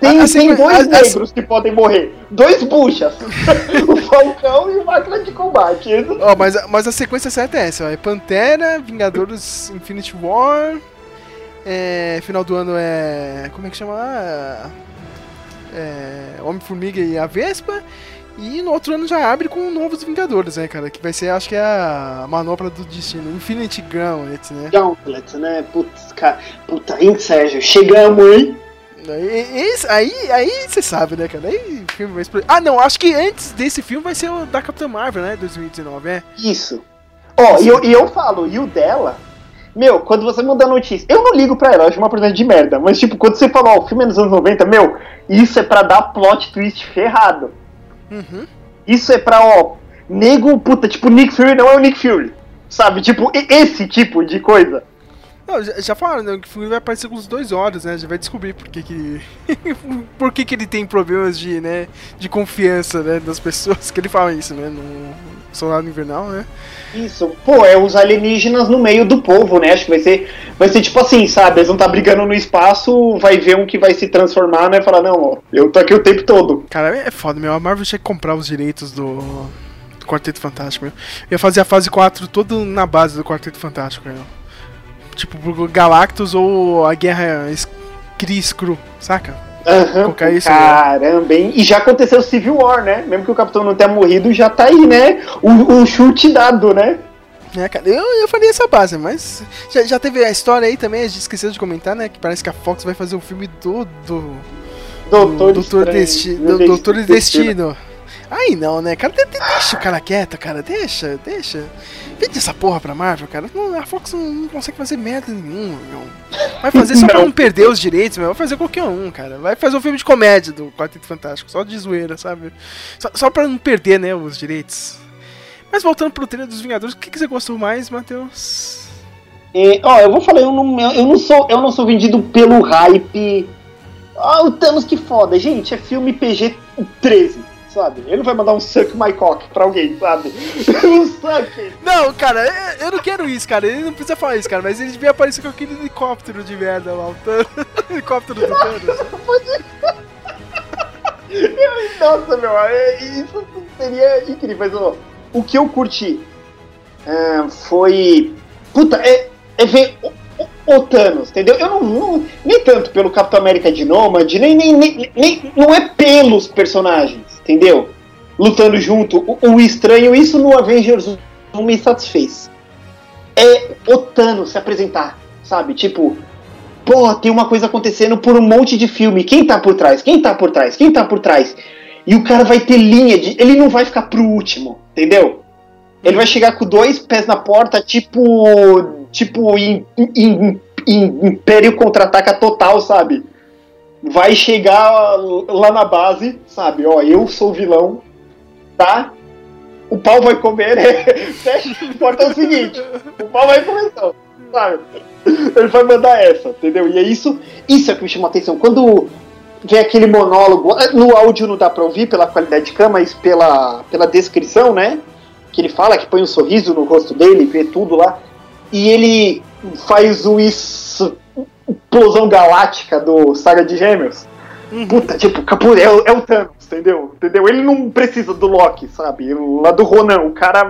Tem, A- a tem dois negros que podem morrer. Dois buchas. o Falcão e o Máquina de Combate. Ó, mas, a- mas a sequência certa é essa, ó. É Pantera, Vingadores Infinity War. É, final do ano é. Como é que chama lá? É, Homem-Formiga e a Vespa. E no outro ano já abre com novos Vingadores, né, cara? Que vai ser, acho que é a manopla do destino. Infinity Gauntlet, né? Gauntlet, né? Putz, cara. Puta, hein, Sérgio? Chegamos, hein? Aí, aí, você sabe, né, cara? Aí o filme vai explodir. Ah, não, acho que antes desse filme vai ser o da Capitã Marvel, né? 2019, é. Isso. Ó, e eu, e eu falo, e o dela. Meu, quando você manda notícia, eu não ligo pra ela, eu acho uma personagem de merda. Mas, tipo, quando você fala, ó, o filme é nos anos 90, meu, isso é pra dar plot twist ferrado. Uhum. Isso é pra, ó, nego, puta, tipo, Nick Fury não é o Nick Fury. Sabe? Tipo, esse tipo de coisa. Não, já, já falaram, né? Que o filme vai aparecer com os dois olhos, né? Já vai descobrir por que que... por que que ele tem problemas de, né? De confiança, né? Das pessoas que ele fala isso, né? No Soldado Invernal, né? Isso, pô, é os alienígenas no meio do povo, né? Acho que vai ser, vai ser tipo assim, sabe? Eles vão estar brigando no espaço, vai ver um que vai se transformar, né? Falar, não, ó, eu tô aqui o tempo todo. Cara, é foda, meu. A Marvel tinha que comprar os direitos do, Quarteto Fantástico, meu. Ia fazer a fase 4 todo na base do Quarteto Fantástico, meu. Tipo, Galactus ou a Guerra Es- Cris Cru, saca? Aham, Colocar isso, caramba, hein? E já aconteceu o Civil War, né? Mesmo que o Capitão não tenha morrido, já tá aí, né? O, o chute dado, né? É, cara, eu, eu faria essa base, mas já, já teve a história aí também, a gente esqueceu de comentar, né? Que parece que a Fox vai fazer um filme do. do Doutor, do Doutor, Desti do Doutor Destino. Destino. Aí não, né, cara? De- de- deixa o cara quieto, cara. Deixa, deixa. Vende essa porra pra Marvel, cara. Não, a Fox não, não consegue fazer merda nenhuma, meu. Vai fazer só pra Não. perder os direitos, meu. Vai fazer qualquer um, cara. Vai fazer um filme de comédia do Quarteto Fantástico, só de zoeira, sabe? Só, só pra não perder, né, os direitos. Mas voltando pro trailer dos Vingadores, o que, que você gostou mais, Matheus? É, ó, eu vou falar, eu não, eu, não sou, eu não sou vendido pelo hype. Ah, o Thanos que foda, gente, é filme PG-13, sabe? Ele não vai mandar um suck my cock pra alguém, sabe? um suck. Não, cara, eu- não quero isso, cara. Ele não precisa falar isso, cara. Mas ele devia aparecer com aquele helicóptero de merda lá, o helicóptero do Thanos. Nossa, meu, é- isso seria incrível. Mas, ó, o que eu curti ah, foi. Puta, é, é ver o Thanos, entendeu? Eu não, não- Nem tanto pelo Capitão América de Nômade, nem, nem, nem, nem- Não é pelos personagens, entendeu? Lutando junto. O, o estranho, isso no Avengers 1 me satisfez. É o Thanos se apresentar, sabe? Tipo. Pô, tem uma coisa acontecendo por um monte de filme. Quem tá por trás? Quem tá por trás? Quem tá por trás? E o cara vai ter linha de. Ele não vai ficar pro último, entendeu? Ele vai chegar com dois pés na porta, tipo. Tipo, em, em- em Império Contra-Ataca total, sabe? Vai chegar lá na base, sabe? Ó, eu sou vilão, tá? O pau vai comer, né? Fecha a porta é o seguinte: o pau vai começar, sabe? Ele vai mandar essa, entendeu? E é isso, isso é que me chama a atenção. Quando vem aquele monólogo, no áudio não dá pra ouvir pela qualidade de câmera, mas pela, pela descrição, né? Que ele fala que põe um sorriso no rosto dele, vê tudo lá. E ele faz o isso, explosão galáctica do Saga de Gêmeos. Puta, tipo, é, o- é o Thanos, entendeu? entendeu? Ele não precisa do Loki, sabe? Lá do Ronan, o cara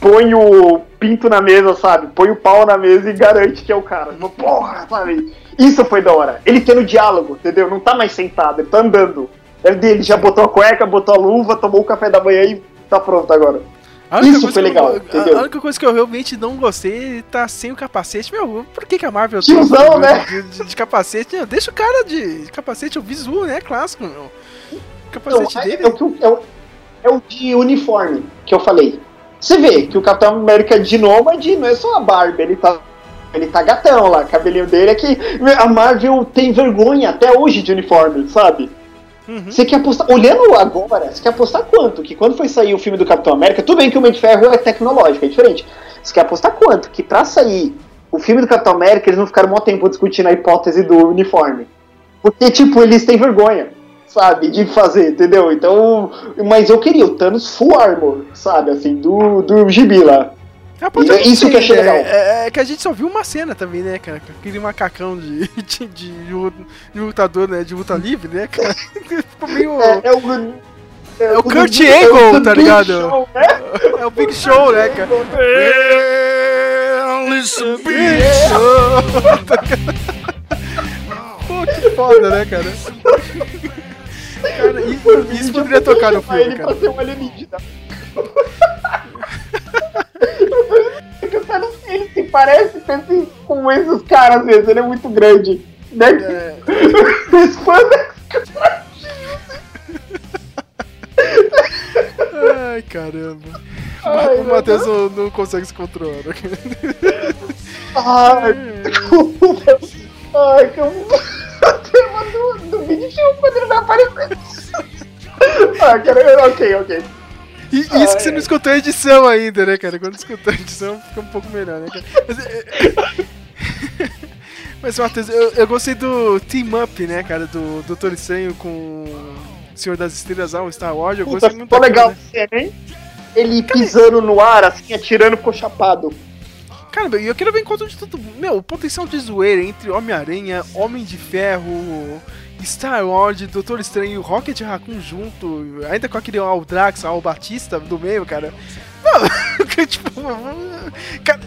põe o pinto na mesa, sabe? Põe o pau na mesa e garante que é o cara. Porra, sabe? Isso foi da hora. Ele tendo diálogo, entendeu? Não tá mais sentado, ele tá andando. Ele já botou a cueca, botou a luva, tomou o café da manhã e tá pronto agora. Isso foi eu- legal, a- entendeu? A única coisa que eu realmente não gostei é tá sem o capacete. Meu, por que, que a Marvel Tiozão, né? de, de- de capacete? Meu, deixa o cara de, de capacete, é o visu, né? Clássico, meu. O Então, capacete é, dele. é o eu- é o- é o de uniforme que eu falei. Você vê que o Capitão América de Nômade não é só a Barbie, ele tá. Ele tá gatão lá, cabelinho dele é que a Marvel tem vergonha até hoje de uniforme, sabe? Uhum. Você quer apostar. Olhando agora, você quer apostar quanto? Que quando foi sair o filme do Capitão América, tudo bem que o Homem de Ferro é tecnológico, é diferente. Você quer apostar quanto? Que pra sair o filme do Capitão América, eles não ficaram um tempo discutindo a hipótese do uniforme. Porque, tipo, eles têm vergonha, sabe, de fazer, entendeu? Então. Mas eu queria o Thanos full armor, sabe, assim, do, do gibi lá. É isso que eu achei legal. É, é que a gente só viu uma cena também, né, cara? Aquele macacão de, de, de, de lutador, né? De luta livre, né, cara? Ficou meio. É, é o. É o Kurt é o Angle, tá Big ligado? Show, né? É o Big Show, né, cara? listen, Big Show! Pô, que foda, né, cara? Cara, isso, isso poderia tocar no filme, ele cara. pra ser um alienígena. Que o Thanos, ele se parece com esses, com esses caras mesmo, ele é muito grande. Né? É. Expanda. Ai, caramba. Ai, o Matheus não, não consegue se controlar. Ai, desculpa. Ai, que eu. O tema do, do vídeo quando ele vai aparecer. Ah, cara, ok, ok. E isso que você não escutou a edição ainda, né, cara? Quando escutou a edição fica um pouco melhor, né, cara? Mas, é- Mas Matheus, eu, eu gostei do Team Up, né, cara? Do Doutor Estranho com o Senhor das Estrelas lá, o Star Wars. Eu Puta, gostei muito ficou legal né? a cena, hein? Ele pisando no ar, assim, atirando, ficou chapado. Cara, e eu quero ver encontro de tudo. Meu, o potencial de zoeira entre Homem-Aranha, Homem de Ferro, Star Wars, Doutor Estranho, Rocket Raccoon junto, ainda com aquele Aldrax, Al Batista do meio, cara. Não, tipo, Cara,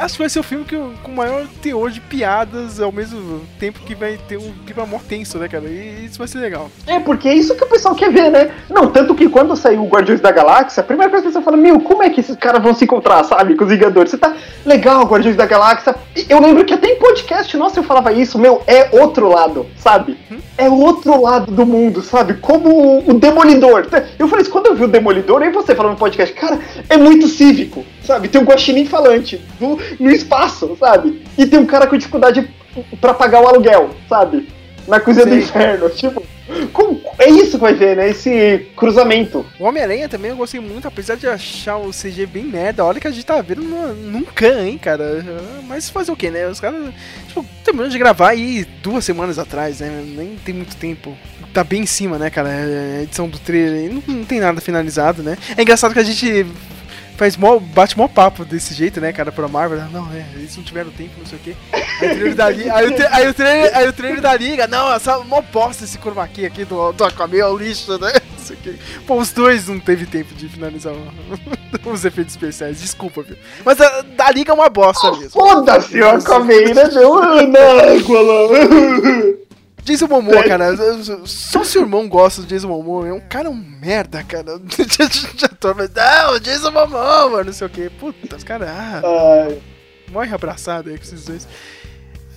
acho que vai ser o filme que, com o maior teor de piadas ao mesmo tempo que vai ter um clima mó tenso, né, cara? E isso vai ser legal. É, porque é isso que o pessoal quer ver, né? Não, tanto que quando saiu o Guardiões da Galáxia, a primeira coisa que a pessoa fala, meu, como é que esses caras vão se encontrar, sabe, com os Vingadores? Você tá legal, Guardiões da Galáxia. Eu lembro que até em podcast, nossa, eu falava isso, meu, é outro lado, sabe? É outro lado do mundo, sabe? Como o- o Demolidor. Eu falei isso, quando eu vi o Demolidor, aí você falando no podcast, cara, é muito cívico, sabe? Tem um guaxinim falante no, no espaço, sabe? E tem um cara com dificuldade pra pagar o aluguel, sabe? Na cozinha do Sim. inferno, tipo... é isso que vai ver, né? Esse cruzamento. O Homem-Aranha também eu gostei muito, apesar de achar o CG bem merda. Olha que a gente tá vendo num can, hein, cara. Mas fazer o que, né? Os caras, tipo, terminando de gravar aí duas semanas atrás, né? Nem tem muito tempo. Tá bem em cima, né, cara? A edição do trailer aí não, não tem nada finalizado, né? É engraçado que a gente faz mó, bate mó papo desse jeito, né, cara, pra Marvel. Não, é, eles não tiveram tempo, não sei o quê. Aí o trailer da Liga, aí o, tra- aí o trailer, aí o trailer da Liga, não, essa mó bosta esse chroma aqui do, do Aquaman é lixo, né? Não sei o quê. Pô, os dois não teve tempo de finalizar o- os efeitos especiais, desculpa, viu? Mas a da Liga é uma bosta mesmo. Foda-se, eu acabei, né, meu? Na lá. Jason Momoa, cara, só se o irmão gosta do Jason Momoa, é um cara um merda, cara. Já, tô, mas, não, Jason Momoa, mano, não sei o que. Puta, os caras, ah, morre abraçado aí com esses dois.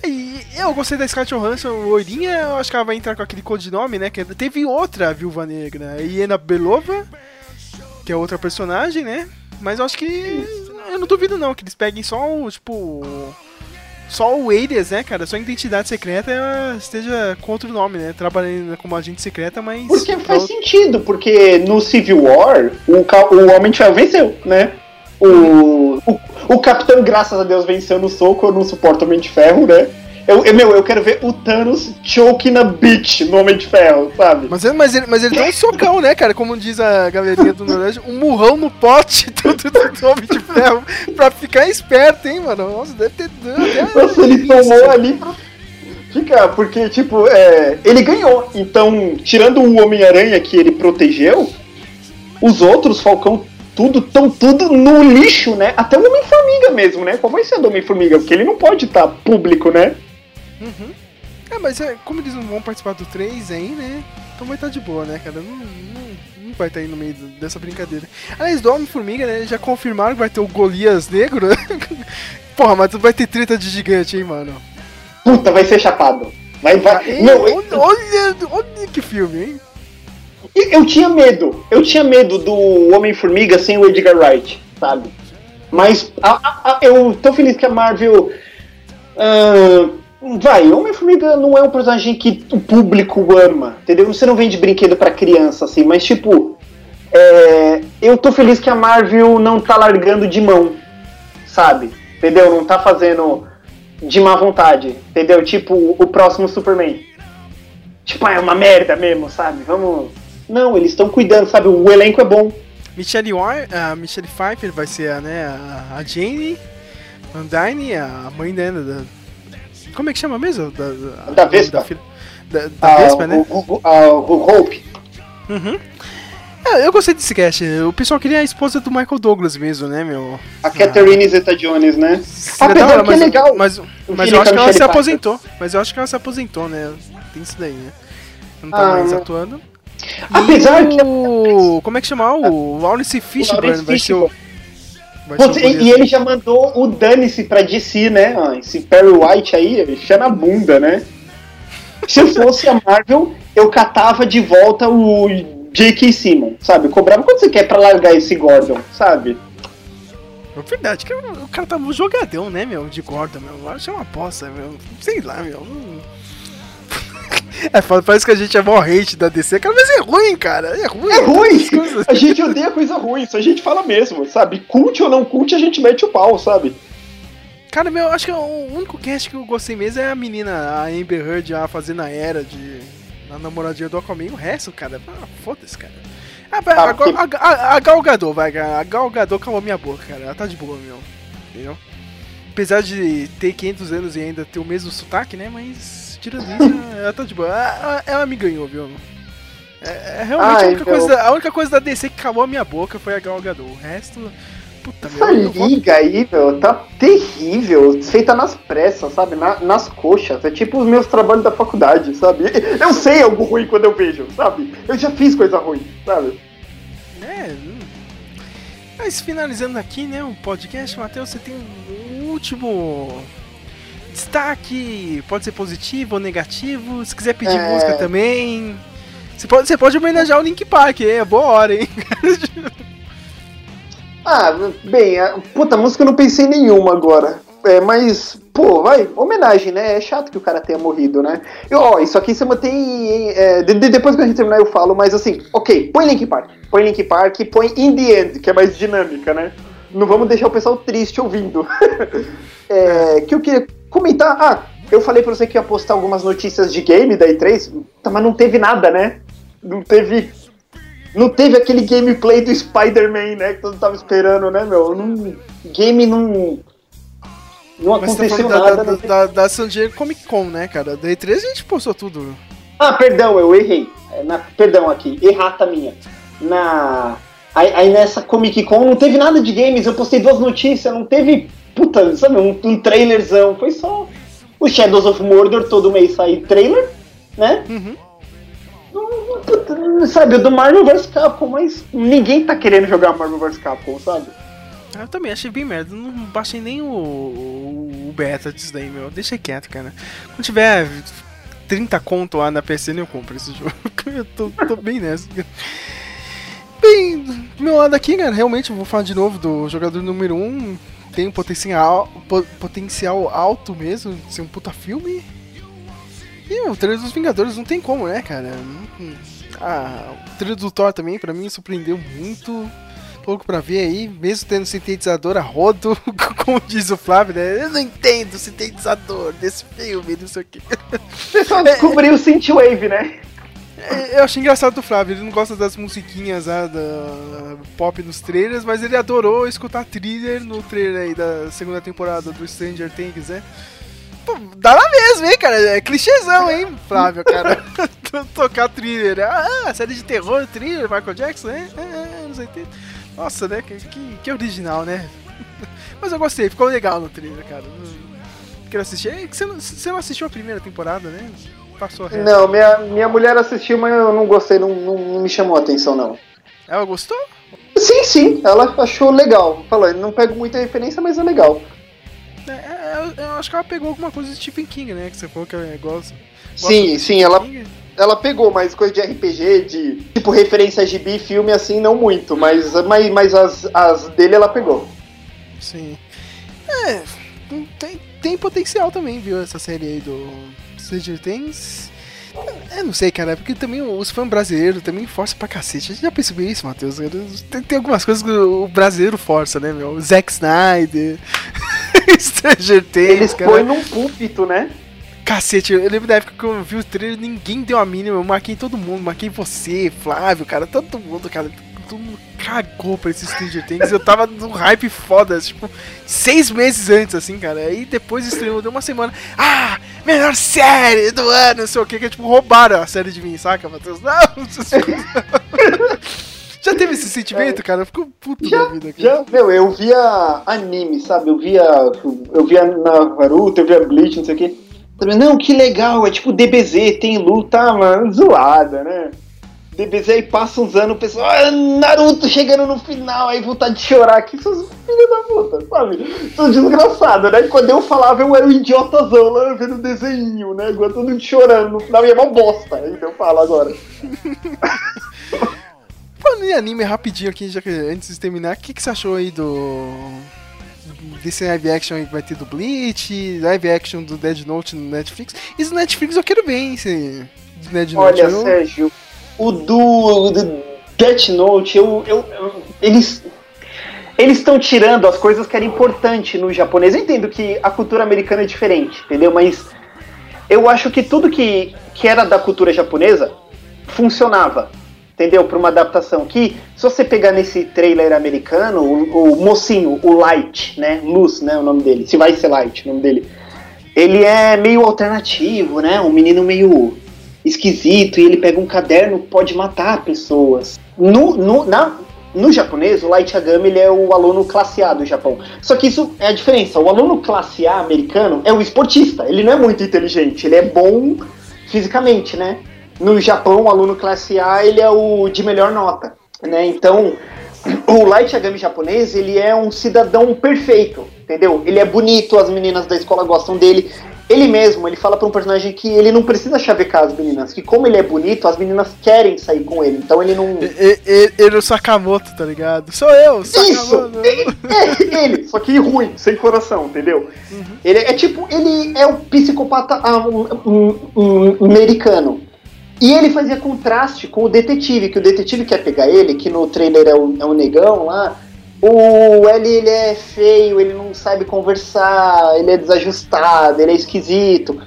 E eu gostei da Scarlett Johansson, loirinha, eu acho que ela vai entrar com aquele codinome, né? Que teve outra Viúva Negra, a Iena Belova, que é outra personagem, né? Mas eu acho que. Eu não duvido não, que eles peguem só o, tipo. Só o alias, né, cara? Só a identidade secreta ela esteja com outro nome, né? Trabalhando como agente secreta, mas. Porque faz sentido, porque no Civil War o, ca- o Homem de Ferro venceu, né? O, o, o Capitão, graças a Deus, venceu no soco, eu não suporto o Homem de Ferro, né? Eu, eu, meu, eu quero ver o Thanos choke na bitch no Homem de Ferro, sabe? Mas, ele- mas, ele, mas ele dá um socão, né, cara? Como diz a galerinha do Noroeste, um murrão no pote do, do, do, Homem de Ferro pra ficar esperto, hein, mano? Nossa, deve ter. Até Nossa, ele tomou ali pra. Fica, porque, tipo, é, ele ganhou. Então, tirando o Homem-Aranha que ele protegeu, os outros, Falcão, tudo, tão tudo no lixo, né? Até o Homem-Formiga mesmo, né? Vai ser do Homem-Formiga? Porque ele não pode estar público, né? Uhum. É, mas é, como eles não vão participar do 3 aí, né? Então vai estar de boa, né, cara? Não, não, não vai estar aí no meio dessa brincadeira. Aliás, do Homem-Formiga, né? Já confirmaram que vai ter o Golias Negro. né? Porra, mas tu vai ter treta de gigante, hein, mano? Puta, vai ser chapado. Vai, vai. Ei, Não, olha, olha, olha que filme, hein? eu, tinha medo. Eu tinha medo do Homem-Formiga sem o Edgar Wright, sabe? Mas a- a- a- eu tô feliz que a Marvel. ah, vai, Homem-Formiga não é um personagem que o público ama, entendeu? Você não vende brinquedo pra criança, assim, mas tipo. é, eu tô feliz que a Marvel não tá largando de mão, sabe? Entendeu? Não tá fazendo de má vontade, entendeu? Tipo o próximo Superman. Tipo, ah, é uma merda mesmo, sabe? Vamos. Não, eles estão cuidando, sabe? O elenco é bom. Michelle, War, a Michelle Pfeiffer vai ser a, né, a, Jane, Undine, a mãe dela. Da, como é que chama mesmo? Da, da, Da Vespa. Da, filha- da, da Ah, Vespa, né? o, o, a- o Hope. Uhum. É, eu gostei desse cast. O pessoal queria a esposa do Michael Douglas mesmo, né, meu? A Catherine Zeta-Jones, né? Seria Apesar da hora, que é mas, legal. Mas, mas eu acho que ela se aposentou. Mas eu acho que ela se aposentou, né? Tem isso daí, né? Não tá Ah, mais né? atuando. Apesar e que- o... Como é que chama? O Lawrence Fishburne vai ser o... Vai Putz, ser o e, ele já mandou o dane-se pra DC, né? Ah, esse Perry White aí, na bunda, né? Se eu fosse a Marvel, eu catava de volta o J.K. Simmons, sabe? Eu cobrava quanto você quer pra largar esse Gordon, sabe? É verdade, que o cara tá um jogadão, né, meu? De Gordon, meu. Eu acho uma aposta, meu. Sei lá, meu. É, foda, parece que a gente é hate da DC, cara, mas é ruim, cara. É ruim. É ruim! A gente odeia coisa ruim, isso a gente fala mesmo, sabe? Cult ou não cult, a gente mete o pau, sabe? Cara, meu, acho que o único cast que eu gostei mesmo é a menina, a Amber Heard, lá fazendo a era de. Na namoradinha do Aquaman. O resto, cara, ah, foda-se, cara. Ah, Ah, a, a, a, a Gal Gadot, vai, cara. A Gal Gadot calmou minha boca, cara. Ela tá de boa, meu. Entendeu? Apesar de ter 500 anos e ainda ter o mesmo sotaque, né? Mas, tirando isso, ela tá de boa. Ela, ela me ganhou, viu? É, é realmente a, Ai, única meu. coisa, a única coisa da DC que calou a minha boca foi a Gal Gadot. O resto, Puta, Essa meu, eu vou- liga aí, meu, tá terrível. Feita nas pressas, sabe? Na- nas coxas. É tipo os meus trabalhos da faculdade, sabe? Eu sei algo ruim quando eu vejo, sabe? Eu já fiz coisa ruim, sabe? É. hum. Mas finalizando aqui, né, o podcast, Matheus, você tem um último destaque. Pode ser positivo ou negativo. Se quiser pedir É. música também. Você pode, você pode homenagear o Link Park, é boa hora, hein? Ah, bem, a, puta, música eu não pensei em nenhuma agora. É, mas, pô, vai, homenagem, né? É chato que o cara tenha morrido, né? Ó, isso aqui você mantém. é, de- de- depois que a gente terminar eu falo, mas assim, ok, põe Link Park. Põe Link Park e põe In The End, que é mais dinâmica, né? Não vamos deixar o pessoal triste ouvindo. É, que eu queria comentar. Ah, eu falei pra você que ia postar algumas notícias de game da E3, tá, mas não teve nada, né? Não teve. Não teve aquele gameplay do Spider-Man, né? Que todo mundo tava esperando, né, meu? Não, game não. Não tá aconteceu da, nada. da, né? da, da San Diego Comic Con, né, cara? Da E3 a gente postou tudo. Ah, perdão, eu errei. É, na- perdão aqui, errata minha. Na. Aí, aí nessa Comic Con não teve nada de games, eu postei duas notícias, não teve. Puta, sabe, um, um trailerzão. Foi só o Shadows of Mordor, todo mês sai trailer, né? Uhum. Não- puta, Sabe, do Marvel vs Capcom, mas ninguém tá querendo jogar Marvel vs Capcom, sabe? Eu também achei bem merda. Não baixei nem o, o, beta disso daí, meu. Deixa quieto, cara. Quando tiver 30 conto lá na PSN, eu compro esse jogo. Eu tô, tô bem nessa. Bem, do meu lado aqui, cara, realmente vou falar de novo do jogador número 1. Tem um potencial, po- potencial alto mesmo de ser um puta filme. E o trailer dos Vingadores não tem como, né, cara? Não- Ah, o trailer do Thor também, pra mim, surpreendeu muito louco pra ver aí, mesmo tendo sintetizador a rodo, como diz o Flávio, né? Eu não entendo o sintetizador desse filme, não sei o. Você só descobriu o Synthwave, né? Eu achei engraçado do Flávio, ele não gosta das musiquinhas lá da pop nos trailers, mas ele adorou escutar thriller no trailer aí da segunda temporada do Stranger Things, né? Pô, dá lá mesmo, hein, cara? É clichêzão, hein, Flávio, cara? Tocar thriller. Ah, série de terror, thriller, Michael Jackson, né? Ah, anos 80. Nossa, né? Que, que, que original, né? Mas eu gostei, ficou legal no trailer, cara. Quero assistir. É que você não, você não assistiu a primeira temporada, né? Passou reto. Não, minha, minha mulher assistiu, mas eu não gostei, não, não, não me chamou a atenção, não. Ela gostou? Sim, sim, ela achou legal. Falou, não pego muita referência, mas é legal. É, é, eu, eu acho que ela pegou alguma coisa de Stephen King, né? Que você falou que ela gosta. gosta Sim, sim, ela, King. ela pegou, mas coisa de RPG, de tipo referência a gibi, filme, assim, não muito. Mas, mas, mas as, as dele ela pegou. Sim. É, tem, tem potencial também, viu? Essa série aí do Stranger Things. Eu não sei, cara, é porque também os fãs brasileiros também forçam pra cacete. A gente já percebeu isso, Matheus. Tem, tem algumas coisas que o brasileiro força, né, meu? Zack Snyder, Stranger Things, Eles cara. põem num púlpito, né? Cacete, eu lembro da época que eu vi o trailer, ninguém deu a mínima. Eu marquei todo mundo, marquei você, Flávio, cara, todo mundo, cara. Todo mundo cagou pra esse Stranger Things. Eu tava num hype foda, tipo, seis meses antes, assim, cara. Aí depois estreou, deu uma semana. Ah, melhor série do ano, não sei o que, que é tipo, roubaram a série de mim, saca, Matheus? Não, Já teve esse sentimento, cara? Ficou puto da vida, cara. Já, meu, eu via anime, sabe? Eu via. Eu via Naruto, eu via Bleach, não sei o quê. Não, que legal, é tipo DBZ, tem luta, mano, zoada, né? DBZ aí passa uns anos, o pessoal, ah, Naruto chegando no final, aí vontade de chorar aqui, seus filhos da puta, sabe? Sou desgraçado, né? Quando eu falava, eu era o idiotazão lá vendo o desenho, né? Agora todo mundo chorando no final, e é uma bosta, então eu falo agora. Falando em anime rapidinho aqui, já que antes de terminar, o que, que você achou aí do. Desse live action aí que vai ter do Bleach, live action do Dead Note no Netflix. Esse do Netflix eu quero ver, hein, esse do Dead Note. Olha, eu... Sérgio, o do, do Death Note, eu, eu, eles eles estão tirando as coisas que eram importantes no japonês. Eu entendo que a cultura americana é diferente, entendeu? Mas eu acho que tudo que, que era da cultura japonesa funcionava, entendeu? Para uma adaptação. Que se você pegar nesse trailer americano, o, o mocinho, o Light, né? Luz, né? O nome dele. Se vai ser Light, o nome dele. Ele é meio alternativo, né? Um menino meio esquisito e ele pega um caderno pode matar pessoas. No, no, na, no japonês, o Light Yagami ele é o aluno classe A do Japão. Só que isso é a diferença. O aluno classe A americano é o esportista. Ele não é muito inteligente, ele é bom fisicamente, né? No Japão, o aluno classe A ele é o de melhor nota, né? Então, o Light Yagami japonês, ele é um cidadão perfeito, entendeu? Ele é bonito, as meninas da escola gostam dele. Ele mesmo, ele fala pra um personagem que ele não precisa chavecar as meninas, que como ele é bonito, as meninas querem sair com ele, então ele não... E- e- Ele é o Sakamoto, tá ligado? Sou eu, Isso! Sakamoto. É, ele, só que ruim, sem coração, entendeu? Ele é tipo, ele é o psicopata ah, um, um- um americano. E ele fazia contraste com o detetive, que o detetive quer pegar ele, que no trailer é o, é o negão lá. O L ele é feio, ele não sabe conversar, ele é desajustado, ele é esquisito.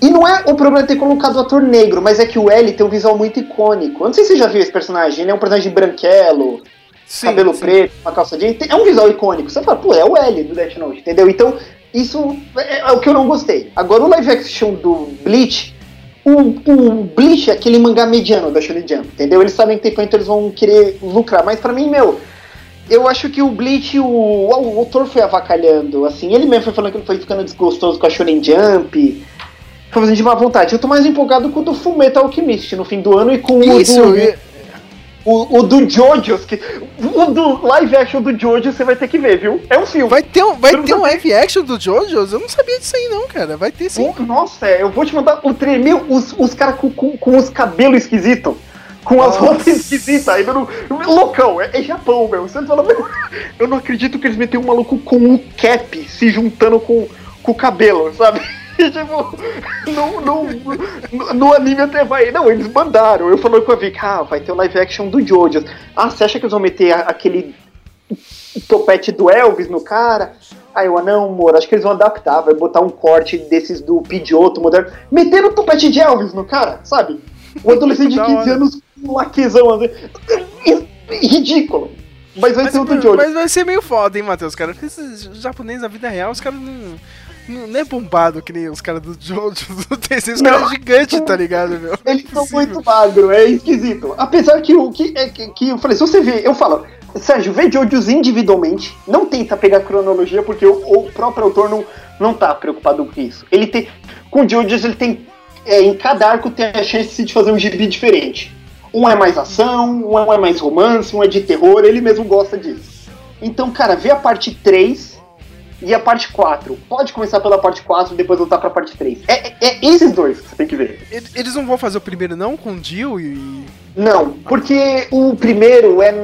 E não é o problema ter colocado o ator negro, mas é que o L tem um visual muito icônico. Eu não sei se você já viu esse personagem, ele é um personagem branquelo, Sim, cabelo sim. preto, uma calça jeans, é um visual icônico. Você fala, pô, é o L do Death Note, entendeu? Então, isso é, é o que eu não gostei. Agora, o live action do Bleach, o, o Bleach é aquele mangá mediano da Shonen Jump, entendeu? Eles sabem que tem quanto eles vão querer lucrar, mas pra mim, meu, eu acho que o Bleach, o, o autor foi avacalhando, assim, ele mesmo foi falando que ele foi ficando desgostoso com a Shonen Jump, foi fazendo de má vontade. Eu tô mais empolgado com o do Fullmetal Alchemist no fim do ano e com o Isso, do... e- O, o do Jojo's, que, o do live action do Jojo você vai ter que ver, viu? É um filme. vai ter um, vai Eu ter um live action do Jojo's? Eu não sabia disso aí não, cara. Vai ter sim. Oh, Nossa, eu vou te mandar o trailer. Meu, os, os caras com, com, com os cabelos esquisitos. Com as Nossa. roupas esquisitas. Ainda no, loucão, é, é Japão, meu. Você fala, meu, eu não acredito que eles meteram um maluco com o cap se juntando com, com o cabelo, sabe? E, tipo, no, no, no, no anime até vai. Não, eles mandaram. Eu falei com a Vic, ah, vai ter o live action do Jojo. Ah, você acha que eles vão meter a- aquele topete do Elvis no cara? Aí eu, ah, não, amor, acho que eles vão adaptar, vai botar um corte desses do Pidgeotto moderno. Meteram o topete de Elvis no cara, sabe? O adolescente de Da 15 hora. anos com um laquezão. assim. Ridículo. Mas vai Mas, ser o do Jojo. mas vai ser meio foda, hein, Matheus, cara? Porque esses japoneses na vida real, os caras não, não, não é bombado que nem os caras do Jojo do TC. Os caras é gigante, tá ligado, meu? Eles são Impossível. muito magro, é esquisito. Apesar que o que, é, que, que eu falei, se você vê, eu falo, Sérgio, vê Jojos individualmente, não tenta pegar cronologia, porque o, o próprio autor não, não tá preocupado com isso. Ele tem. Com Jojos, ele tem. É, em cada arco tem a chance de fazer um gibi diferente. Um é mais ação, um é mais romance, um é de terror, ele mesmo gosta disso. Então, cara, vê a parte 3 e a parte 4. Pode começar pela parte 4 e depois voltar pra parte 3. É, é- é esses dois que você tem que ver. Eles não vão fazer o primeiro não com o Jill e... Não, porque o primeiro é,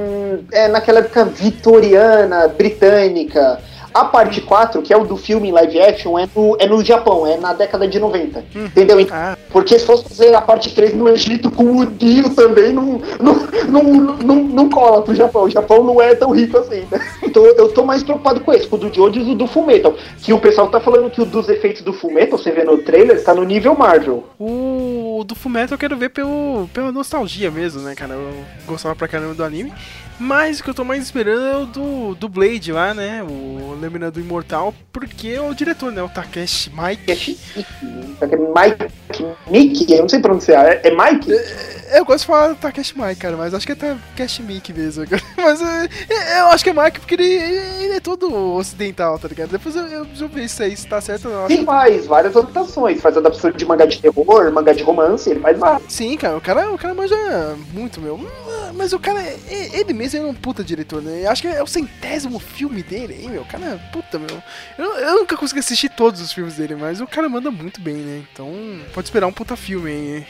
é naquela época vitoriana, britânica. A parte 4, que é o do filme em live action, é no, é no Japão, é na década de 90. Entendeu? Então, Ah, Porque se fosse fazer a parte 3 no Egito com o Dio também, não, não, não, não, não cola pro Japão. O Japão não é tão rico assim, né? Então eu tô mais preocupado com esse, com o do Jojo e o do Fullmetal. Que o pessoal tá falando que o dos efeitos do Fullmetal, você vê no trailer, tá no nível Marvel. o do Fullmetal eu quero ver pelo, pela nostalgia mesmo, né, cara? Eu gostava pra caramba do anime. Mas o que eu tô mais esperando é o do, do Blade lá, né? O Lâmina do Imortal, porque é o diretor, né? O Takeshi Mike. É é Mike, Mickey, eu não sei pronunciar, é, é Mike? Eu gosto de falar Takeshi Mike, cara, mas acho que é Takeshi Mike mesmo. cara. Mas é, é, eu acho que é Mike porque ele, ele é todo ocidental, tá ligado? Depois eu, eu preciso ver isso aí, se tá certo ou não. Ele faz várias adaptações, faz adaptação de mangá de terror, mangá de romance, ele faz várias. Sim, cara, o cara, o cara manja muito, meu. Mas o cara, é- ele mesmo é um puta diretor, né? Eu acho que é o centésimo filme dele, hein, meu? O cara, puta, meu. Eu, eu nunca consegui assistir todos os filmes dele, mas o cara manda muito bem, né? Então, pode esperar um puta filme aí.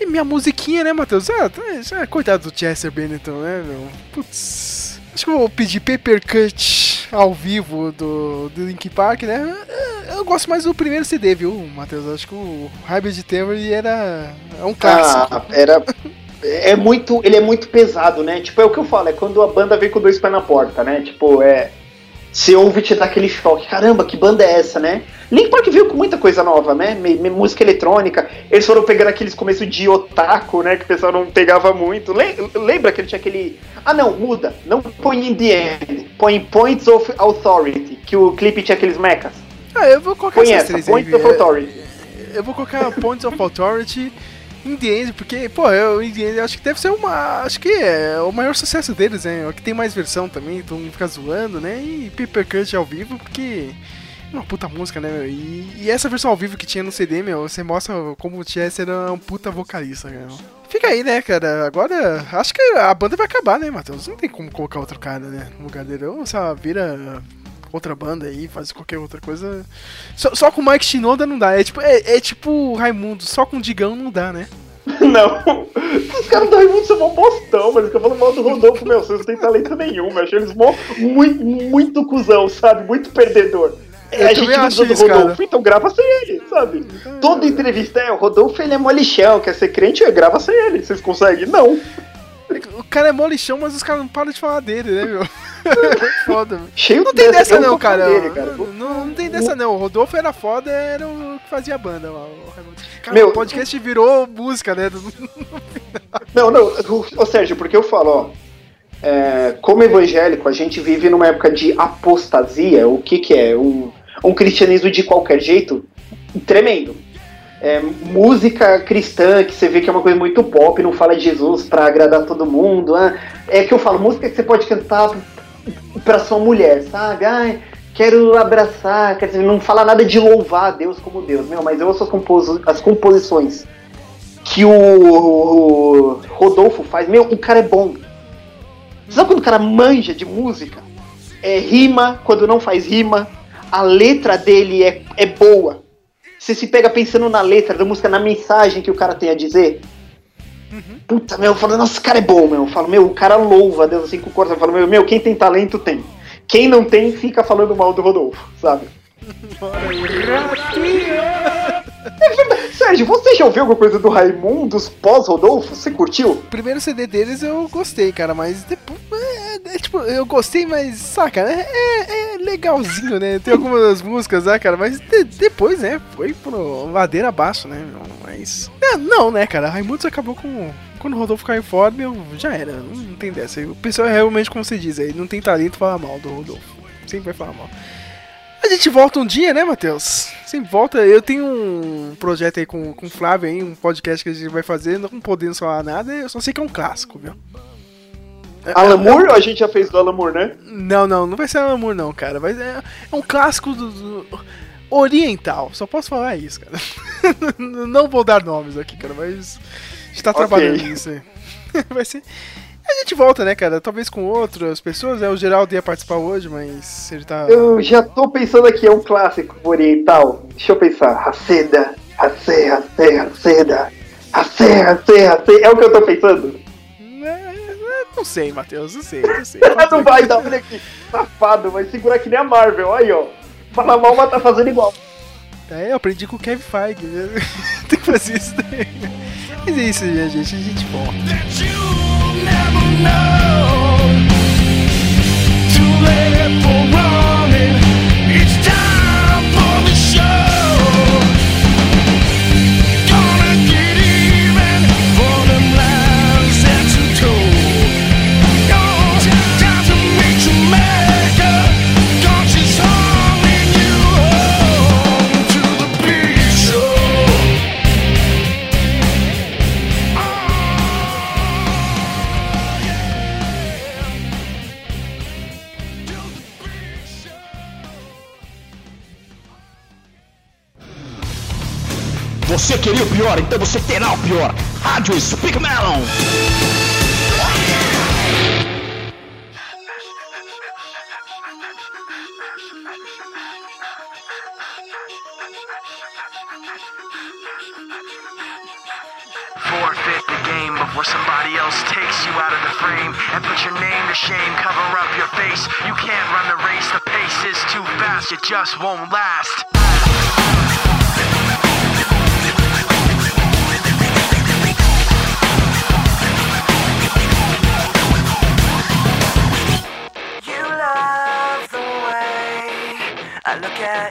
E minha musiquinha, né, Matheus? Ah, tá, já, coitado do Chester Bennington, né, meu? Putz. Acho que eu vou pedir Paper Cut ao vivo do, do Link Park, né? Eu, eu gosto mais do primeiro CD, viu, Matheus? Acho que o Hybrid Theory era é um clássico. Ah, era. É muito. Ele é muito pesado, né? Tipo, é o que eu falo, é quando a banda vem com dois pés na porta, né? Tipo, é. Você ouve e te dá aquele choque. Caramba, que banda é essa, né? Link Park veio com muita coisa nova, né? Me- me- música eletrônica. Eles foram pegando aqueles começos de otaku, né? Que o pessoal não pegava muito. Le- lembra que ele tinha aquele. Ah, não, muda. Não põe in the end. Põe Points of Authority. Que o clipe tinha aqueles mechas. Ah, eu vou colocar Põe essas essa, três Points aí. of é, Authority. Eu vou colocar Points of Authority In The End, porque, pô, eu, In The End, eu acho que deve ser uma. Acho que é o maior sucesso deles, né? O que tem mais versão também, todo mundo fica zoando, né? E Paper Cut ao vivo, porque. é Uma puta música, né, meu? E, e essa versão ao vivo que tinha no CD, meu, você mostra como o Chester era um puta vocalista, meu. Fica aí, né, cara? Agora, acho que a banda vai acabar, né, Matheus? Não tem como colocar outro cara, né, no lugar dele. Ou ela vira outra banda aí, faz qualquer outra coisa. Só, só com o Mike Shinoda não dá. É tipo, é, é tipo Raimundo, só com o Digão não dá, né? Não. Os caras do Raimundo são mó postão, mas eu falo mal do Rodolfo, meu, vocês não têm talento nenhum, eu acho eles mó, muito, muito cuzão, sabe? Muito perdedor. É, a gente não do isso, cara. Rodolfo, então grava sem ele, sabe? Toda entrevista é, o Rodolfo ele é molichão, quer ser crente, é, grava sem ele. Vocês conseguem? Não. O cara é molichão, mas os caras não param de falar dele, né, meu? foda, meu. Cheio Não tem dessa não, cara. dele, cara. Não, não- não tem dessa não. O Rodolfo era foda, era o que fazia a banda lá. Cara, Meu- o podcast virou música, né? Não, não, ô ô, Sérgio, porque eu falo, ó. é, como evangélico, a gente vive numa época de apostasia. O que, que é? Um, um cristianismo de qualquer jeito tremendo. É, música cristã, que você vê que é uma coisa muito pop, não fala de Jesus pra agradar todo mundo. ah. É que eu falo, música que você pode cantar pra sua mulher, sabe? Ai, quero abraçar, quer dizer, não fala nada de louvar a Deus como Deus, meu, mas eu ouço as, composi- as composições que o, o Rodolfo faz, meu, o cara é bom. Sabe quando o cara manja de música? É rima quando não faz rima, a letra dele é, é boa. Você se pega pensando na letra da música, na mensagem que o cara tem a dizer. Puta, meu, eu falo, nossa, esse cara é bom, meu. Eu falo, meu, o cara louva Deus assim com o coração. Eu falo, meu, meu, quem tem talento tem. Quem não tem, fica falando mal do Rodolfo, sabe? É verdade. Sérgio, você já ouviu alguma coisa do Raimundos pós-Rodolfo? Você curtiu? O primeiro CD deles eu gostei, cara, mas depois. É, tipo, eu gostei, mas, saca, é, é, é legalzinho, né? Tem algumas músicas, né, cara, mas de- depois, né, foi pro ladeira abaixo, né? Mas. É, não, né, cara? Raimundos acabou com. Quando o Rodolfo caiu fora, meu, já era. Não, não tem dessa. O pessoal é realmente como você diz, aí não tem talento falar mal do Rodolfo. Sempre vai falar mal. A gente volta um dia, né, Matheus? Sempre volta. Eu tenho um projeto aí com, com o Flávio aí, um podcast que a gente vai fazer, não podendo falar nada, eu só sei que é um clássico, viu? Alan Moore? A gente já fez do Alan Moore, né? Não, não, não vai ser amor não, cara. Vai, é, é um clássico do, do- oriental. Só posso falar isso, cara. não vou dar nomes aqui, cara, mas a gente tá Ok. trabalhando nisso aí. vai ser. A gente volta, né, cara? Talvez com outras pessoas, né? O Geraldo ia participar hoje, mas ele tá. Eu já tô pensando aqui, é um clássico oriental. Deixa eu pensar. Raceda, Raceda. Racê, Racê, Racê. É o que eu tô pensando? Não sei, Matheus, não sei, não sei. não vai dar, olha aqui. Safado, vai segurar que nem a Marvel. Aí, ó. Fala mal, mas tá fazendo igual. É, eu aprendi com o Kevin Feige. né? Tem que fazer isso daí. Mas é isso, gente. A gente volta. Você queria o pior, então você terá o pior. Rádio Speak Melon. Forfeit the game before somebody else takes you out of the frame and put your name to shame. Cover up your face. You can't run the race. The pace is too fast. It just won't last. I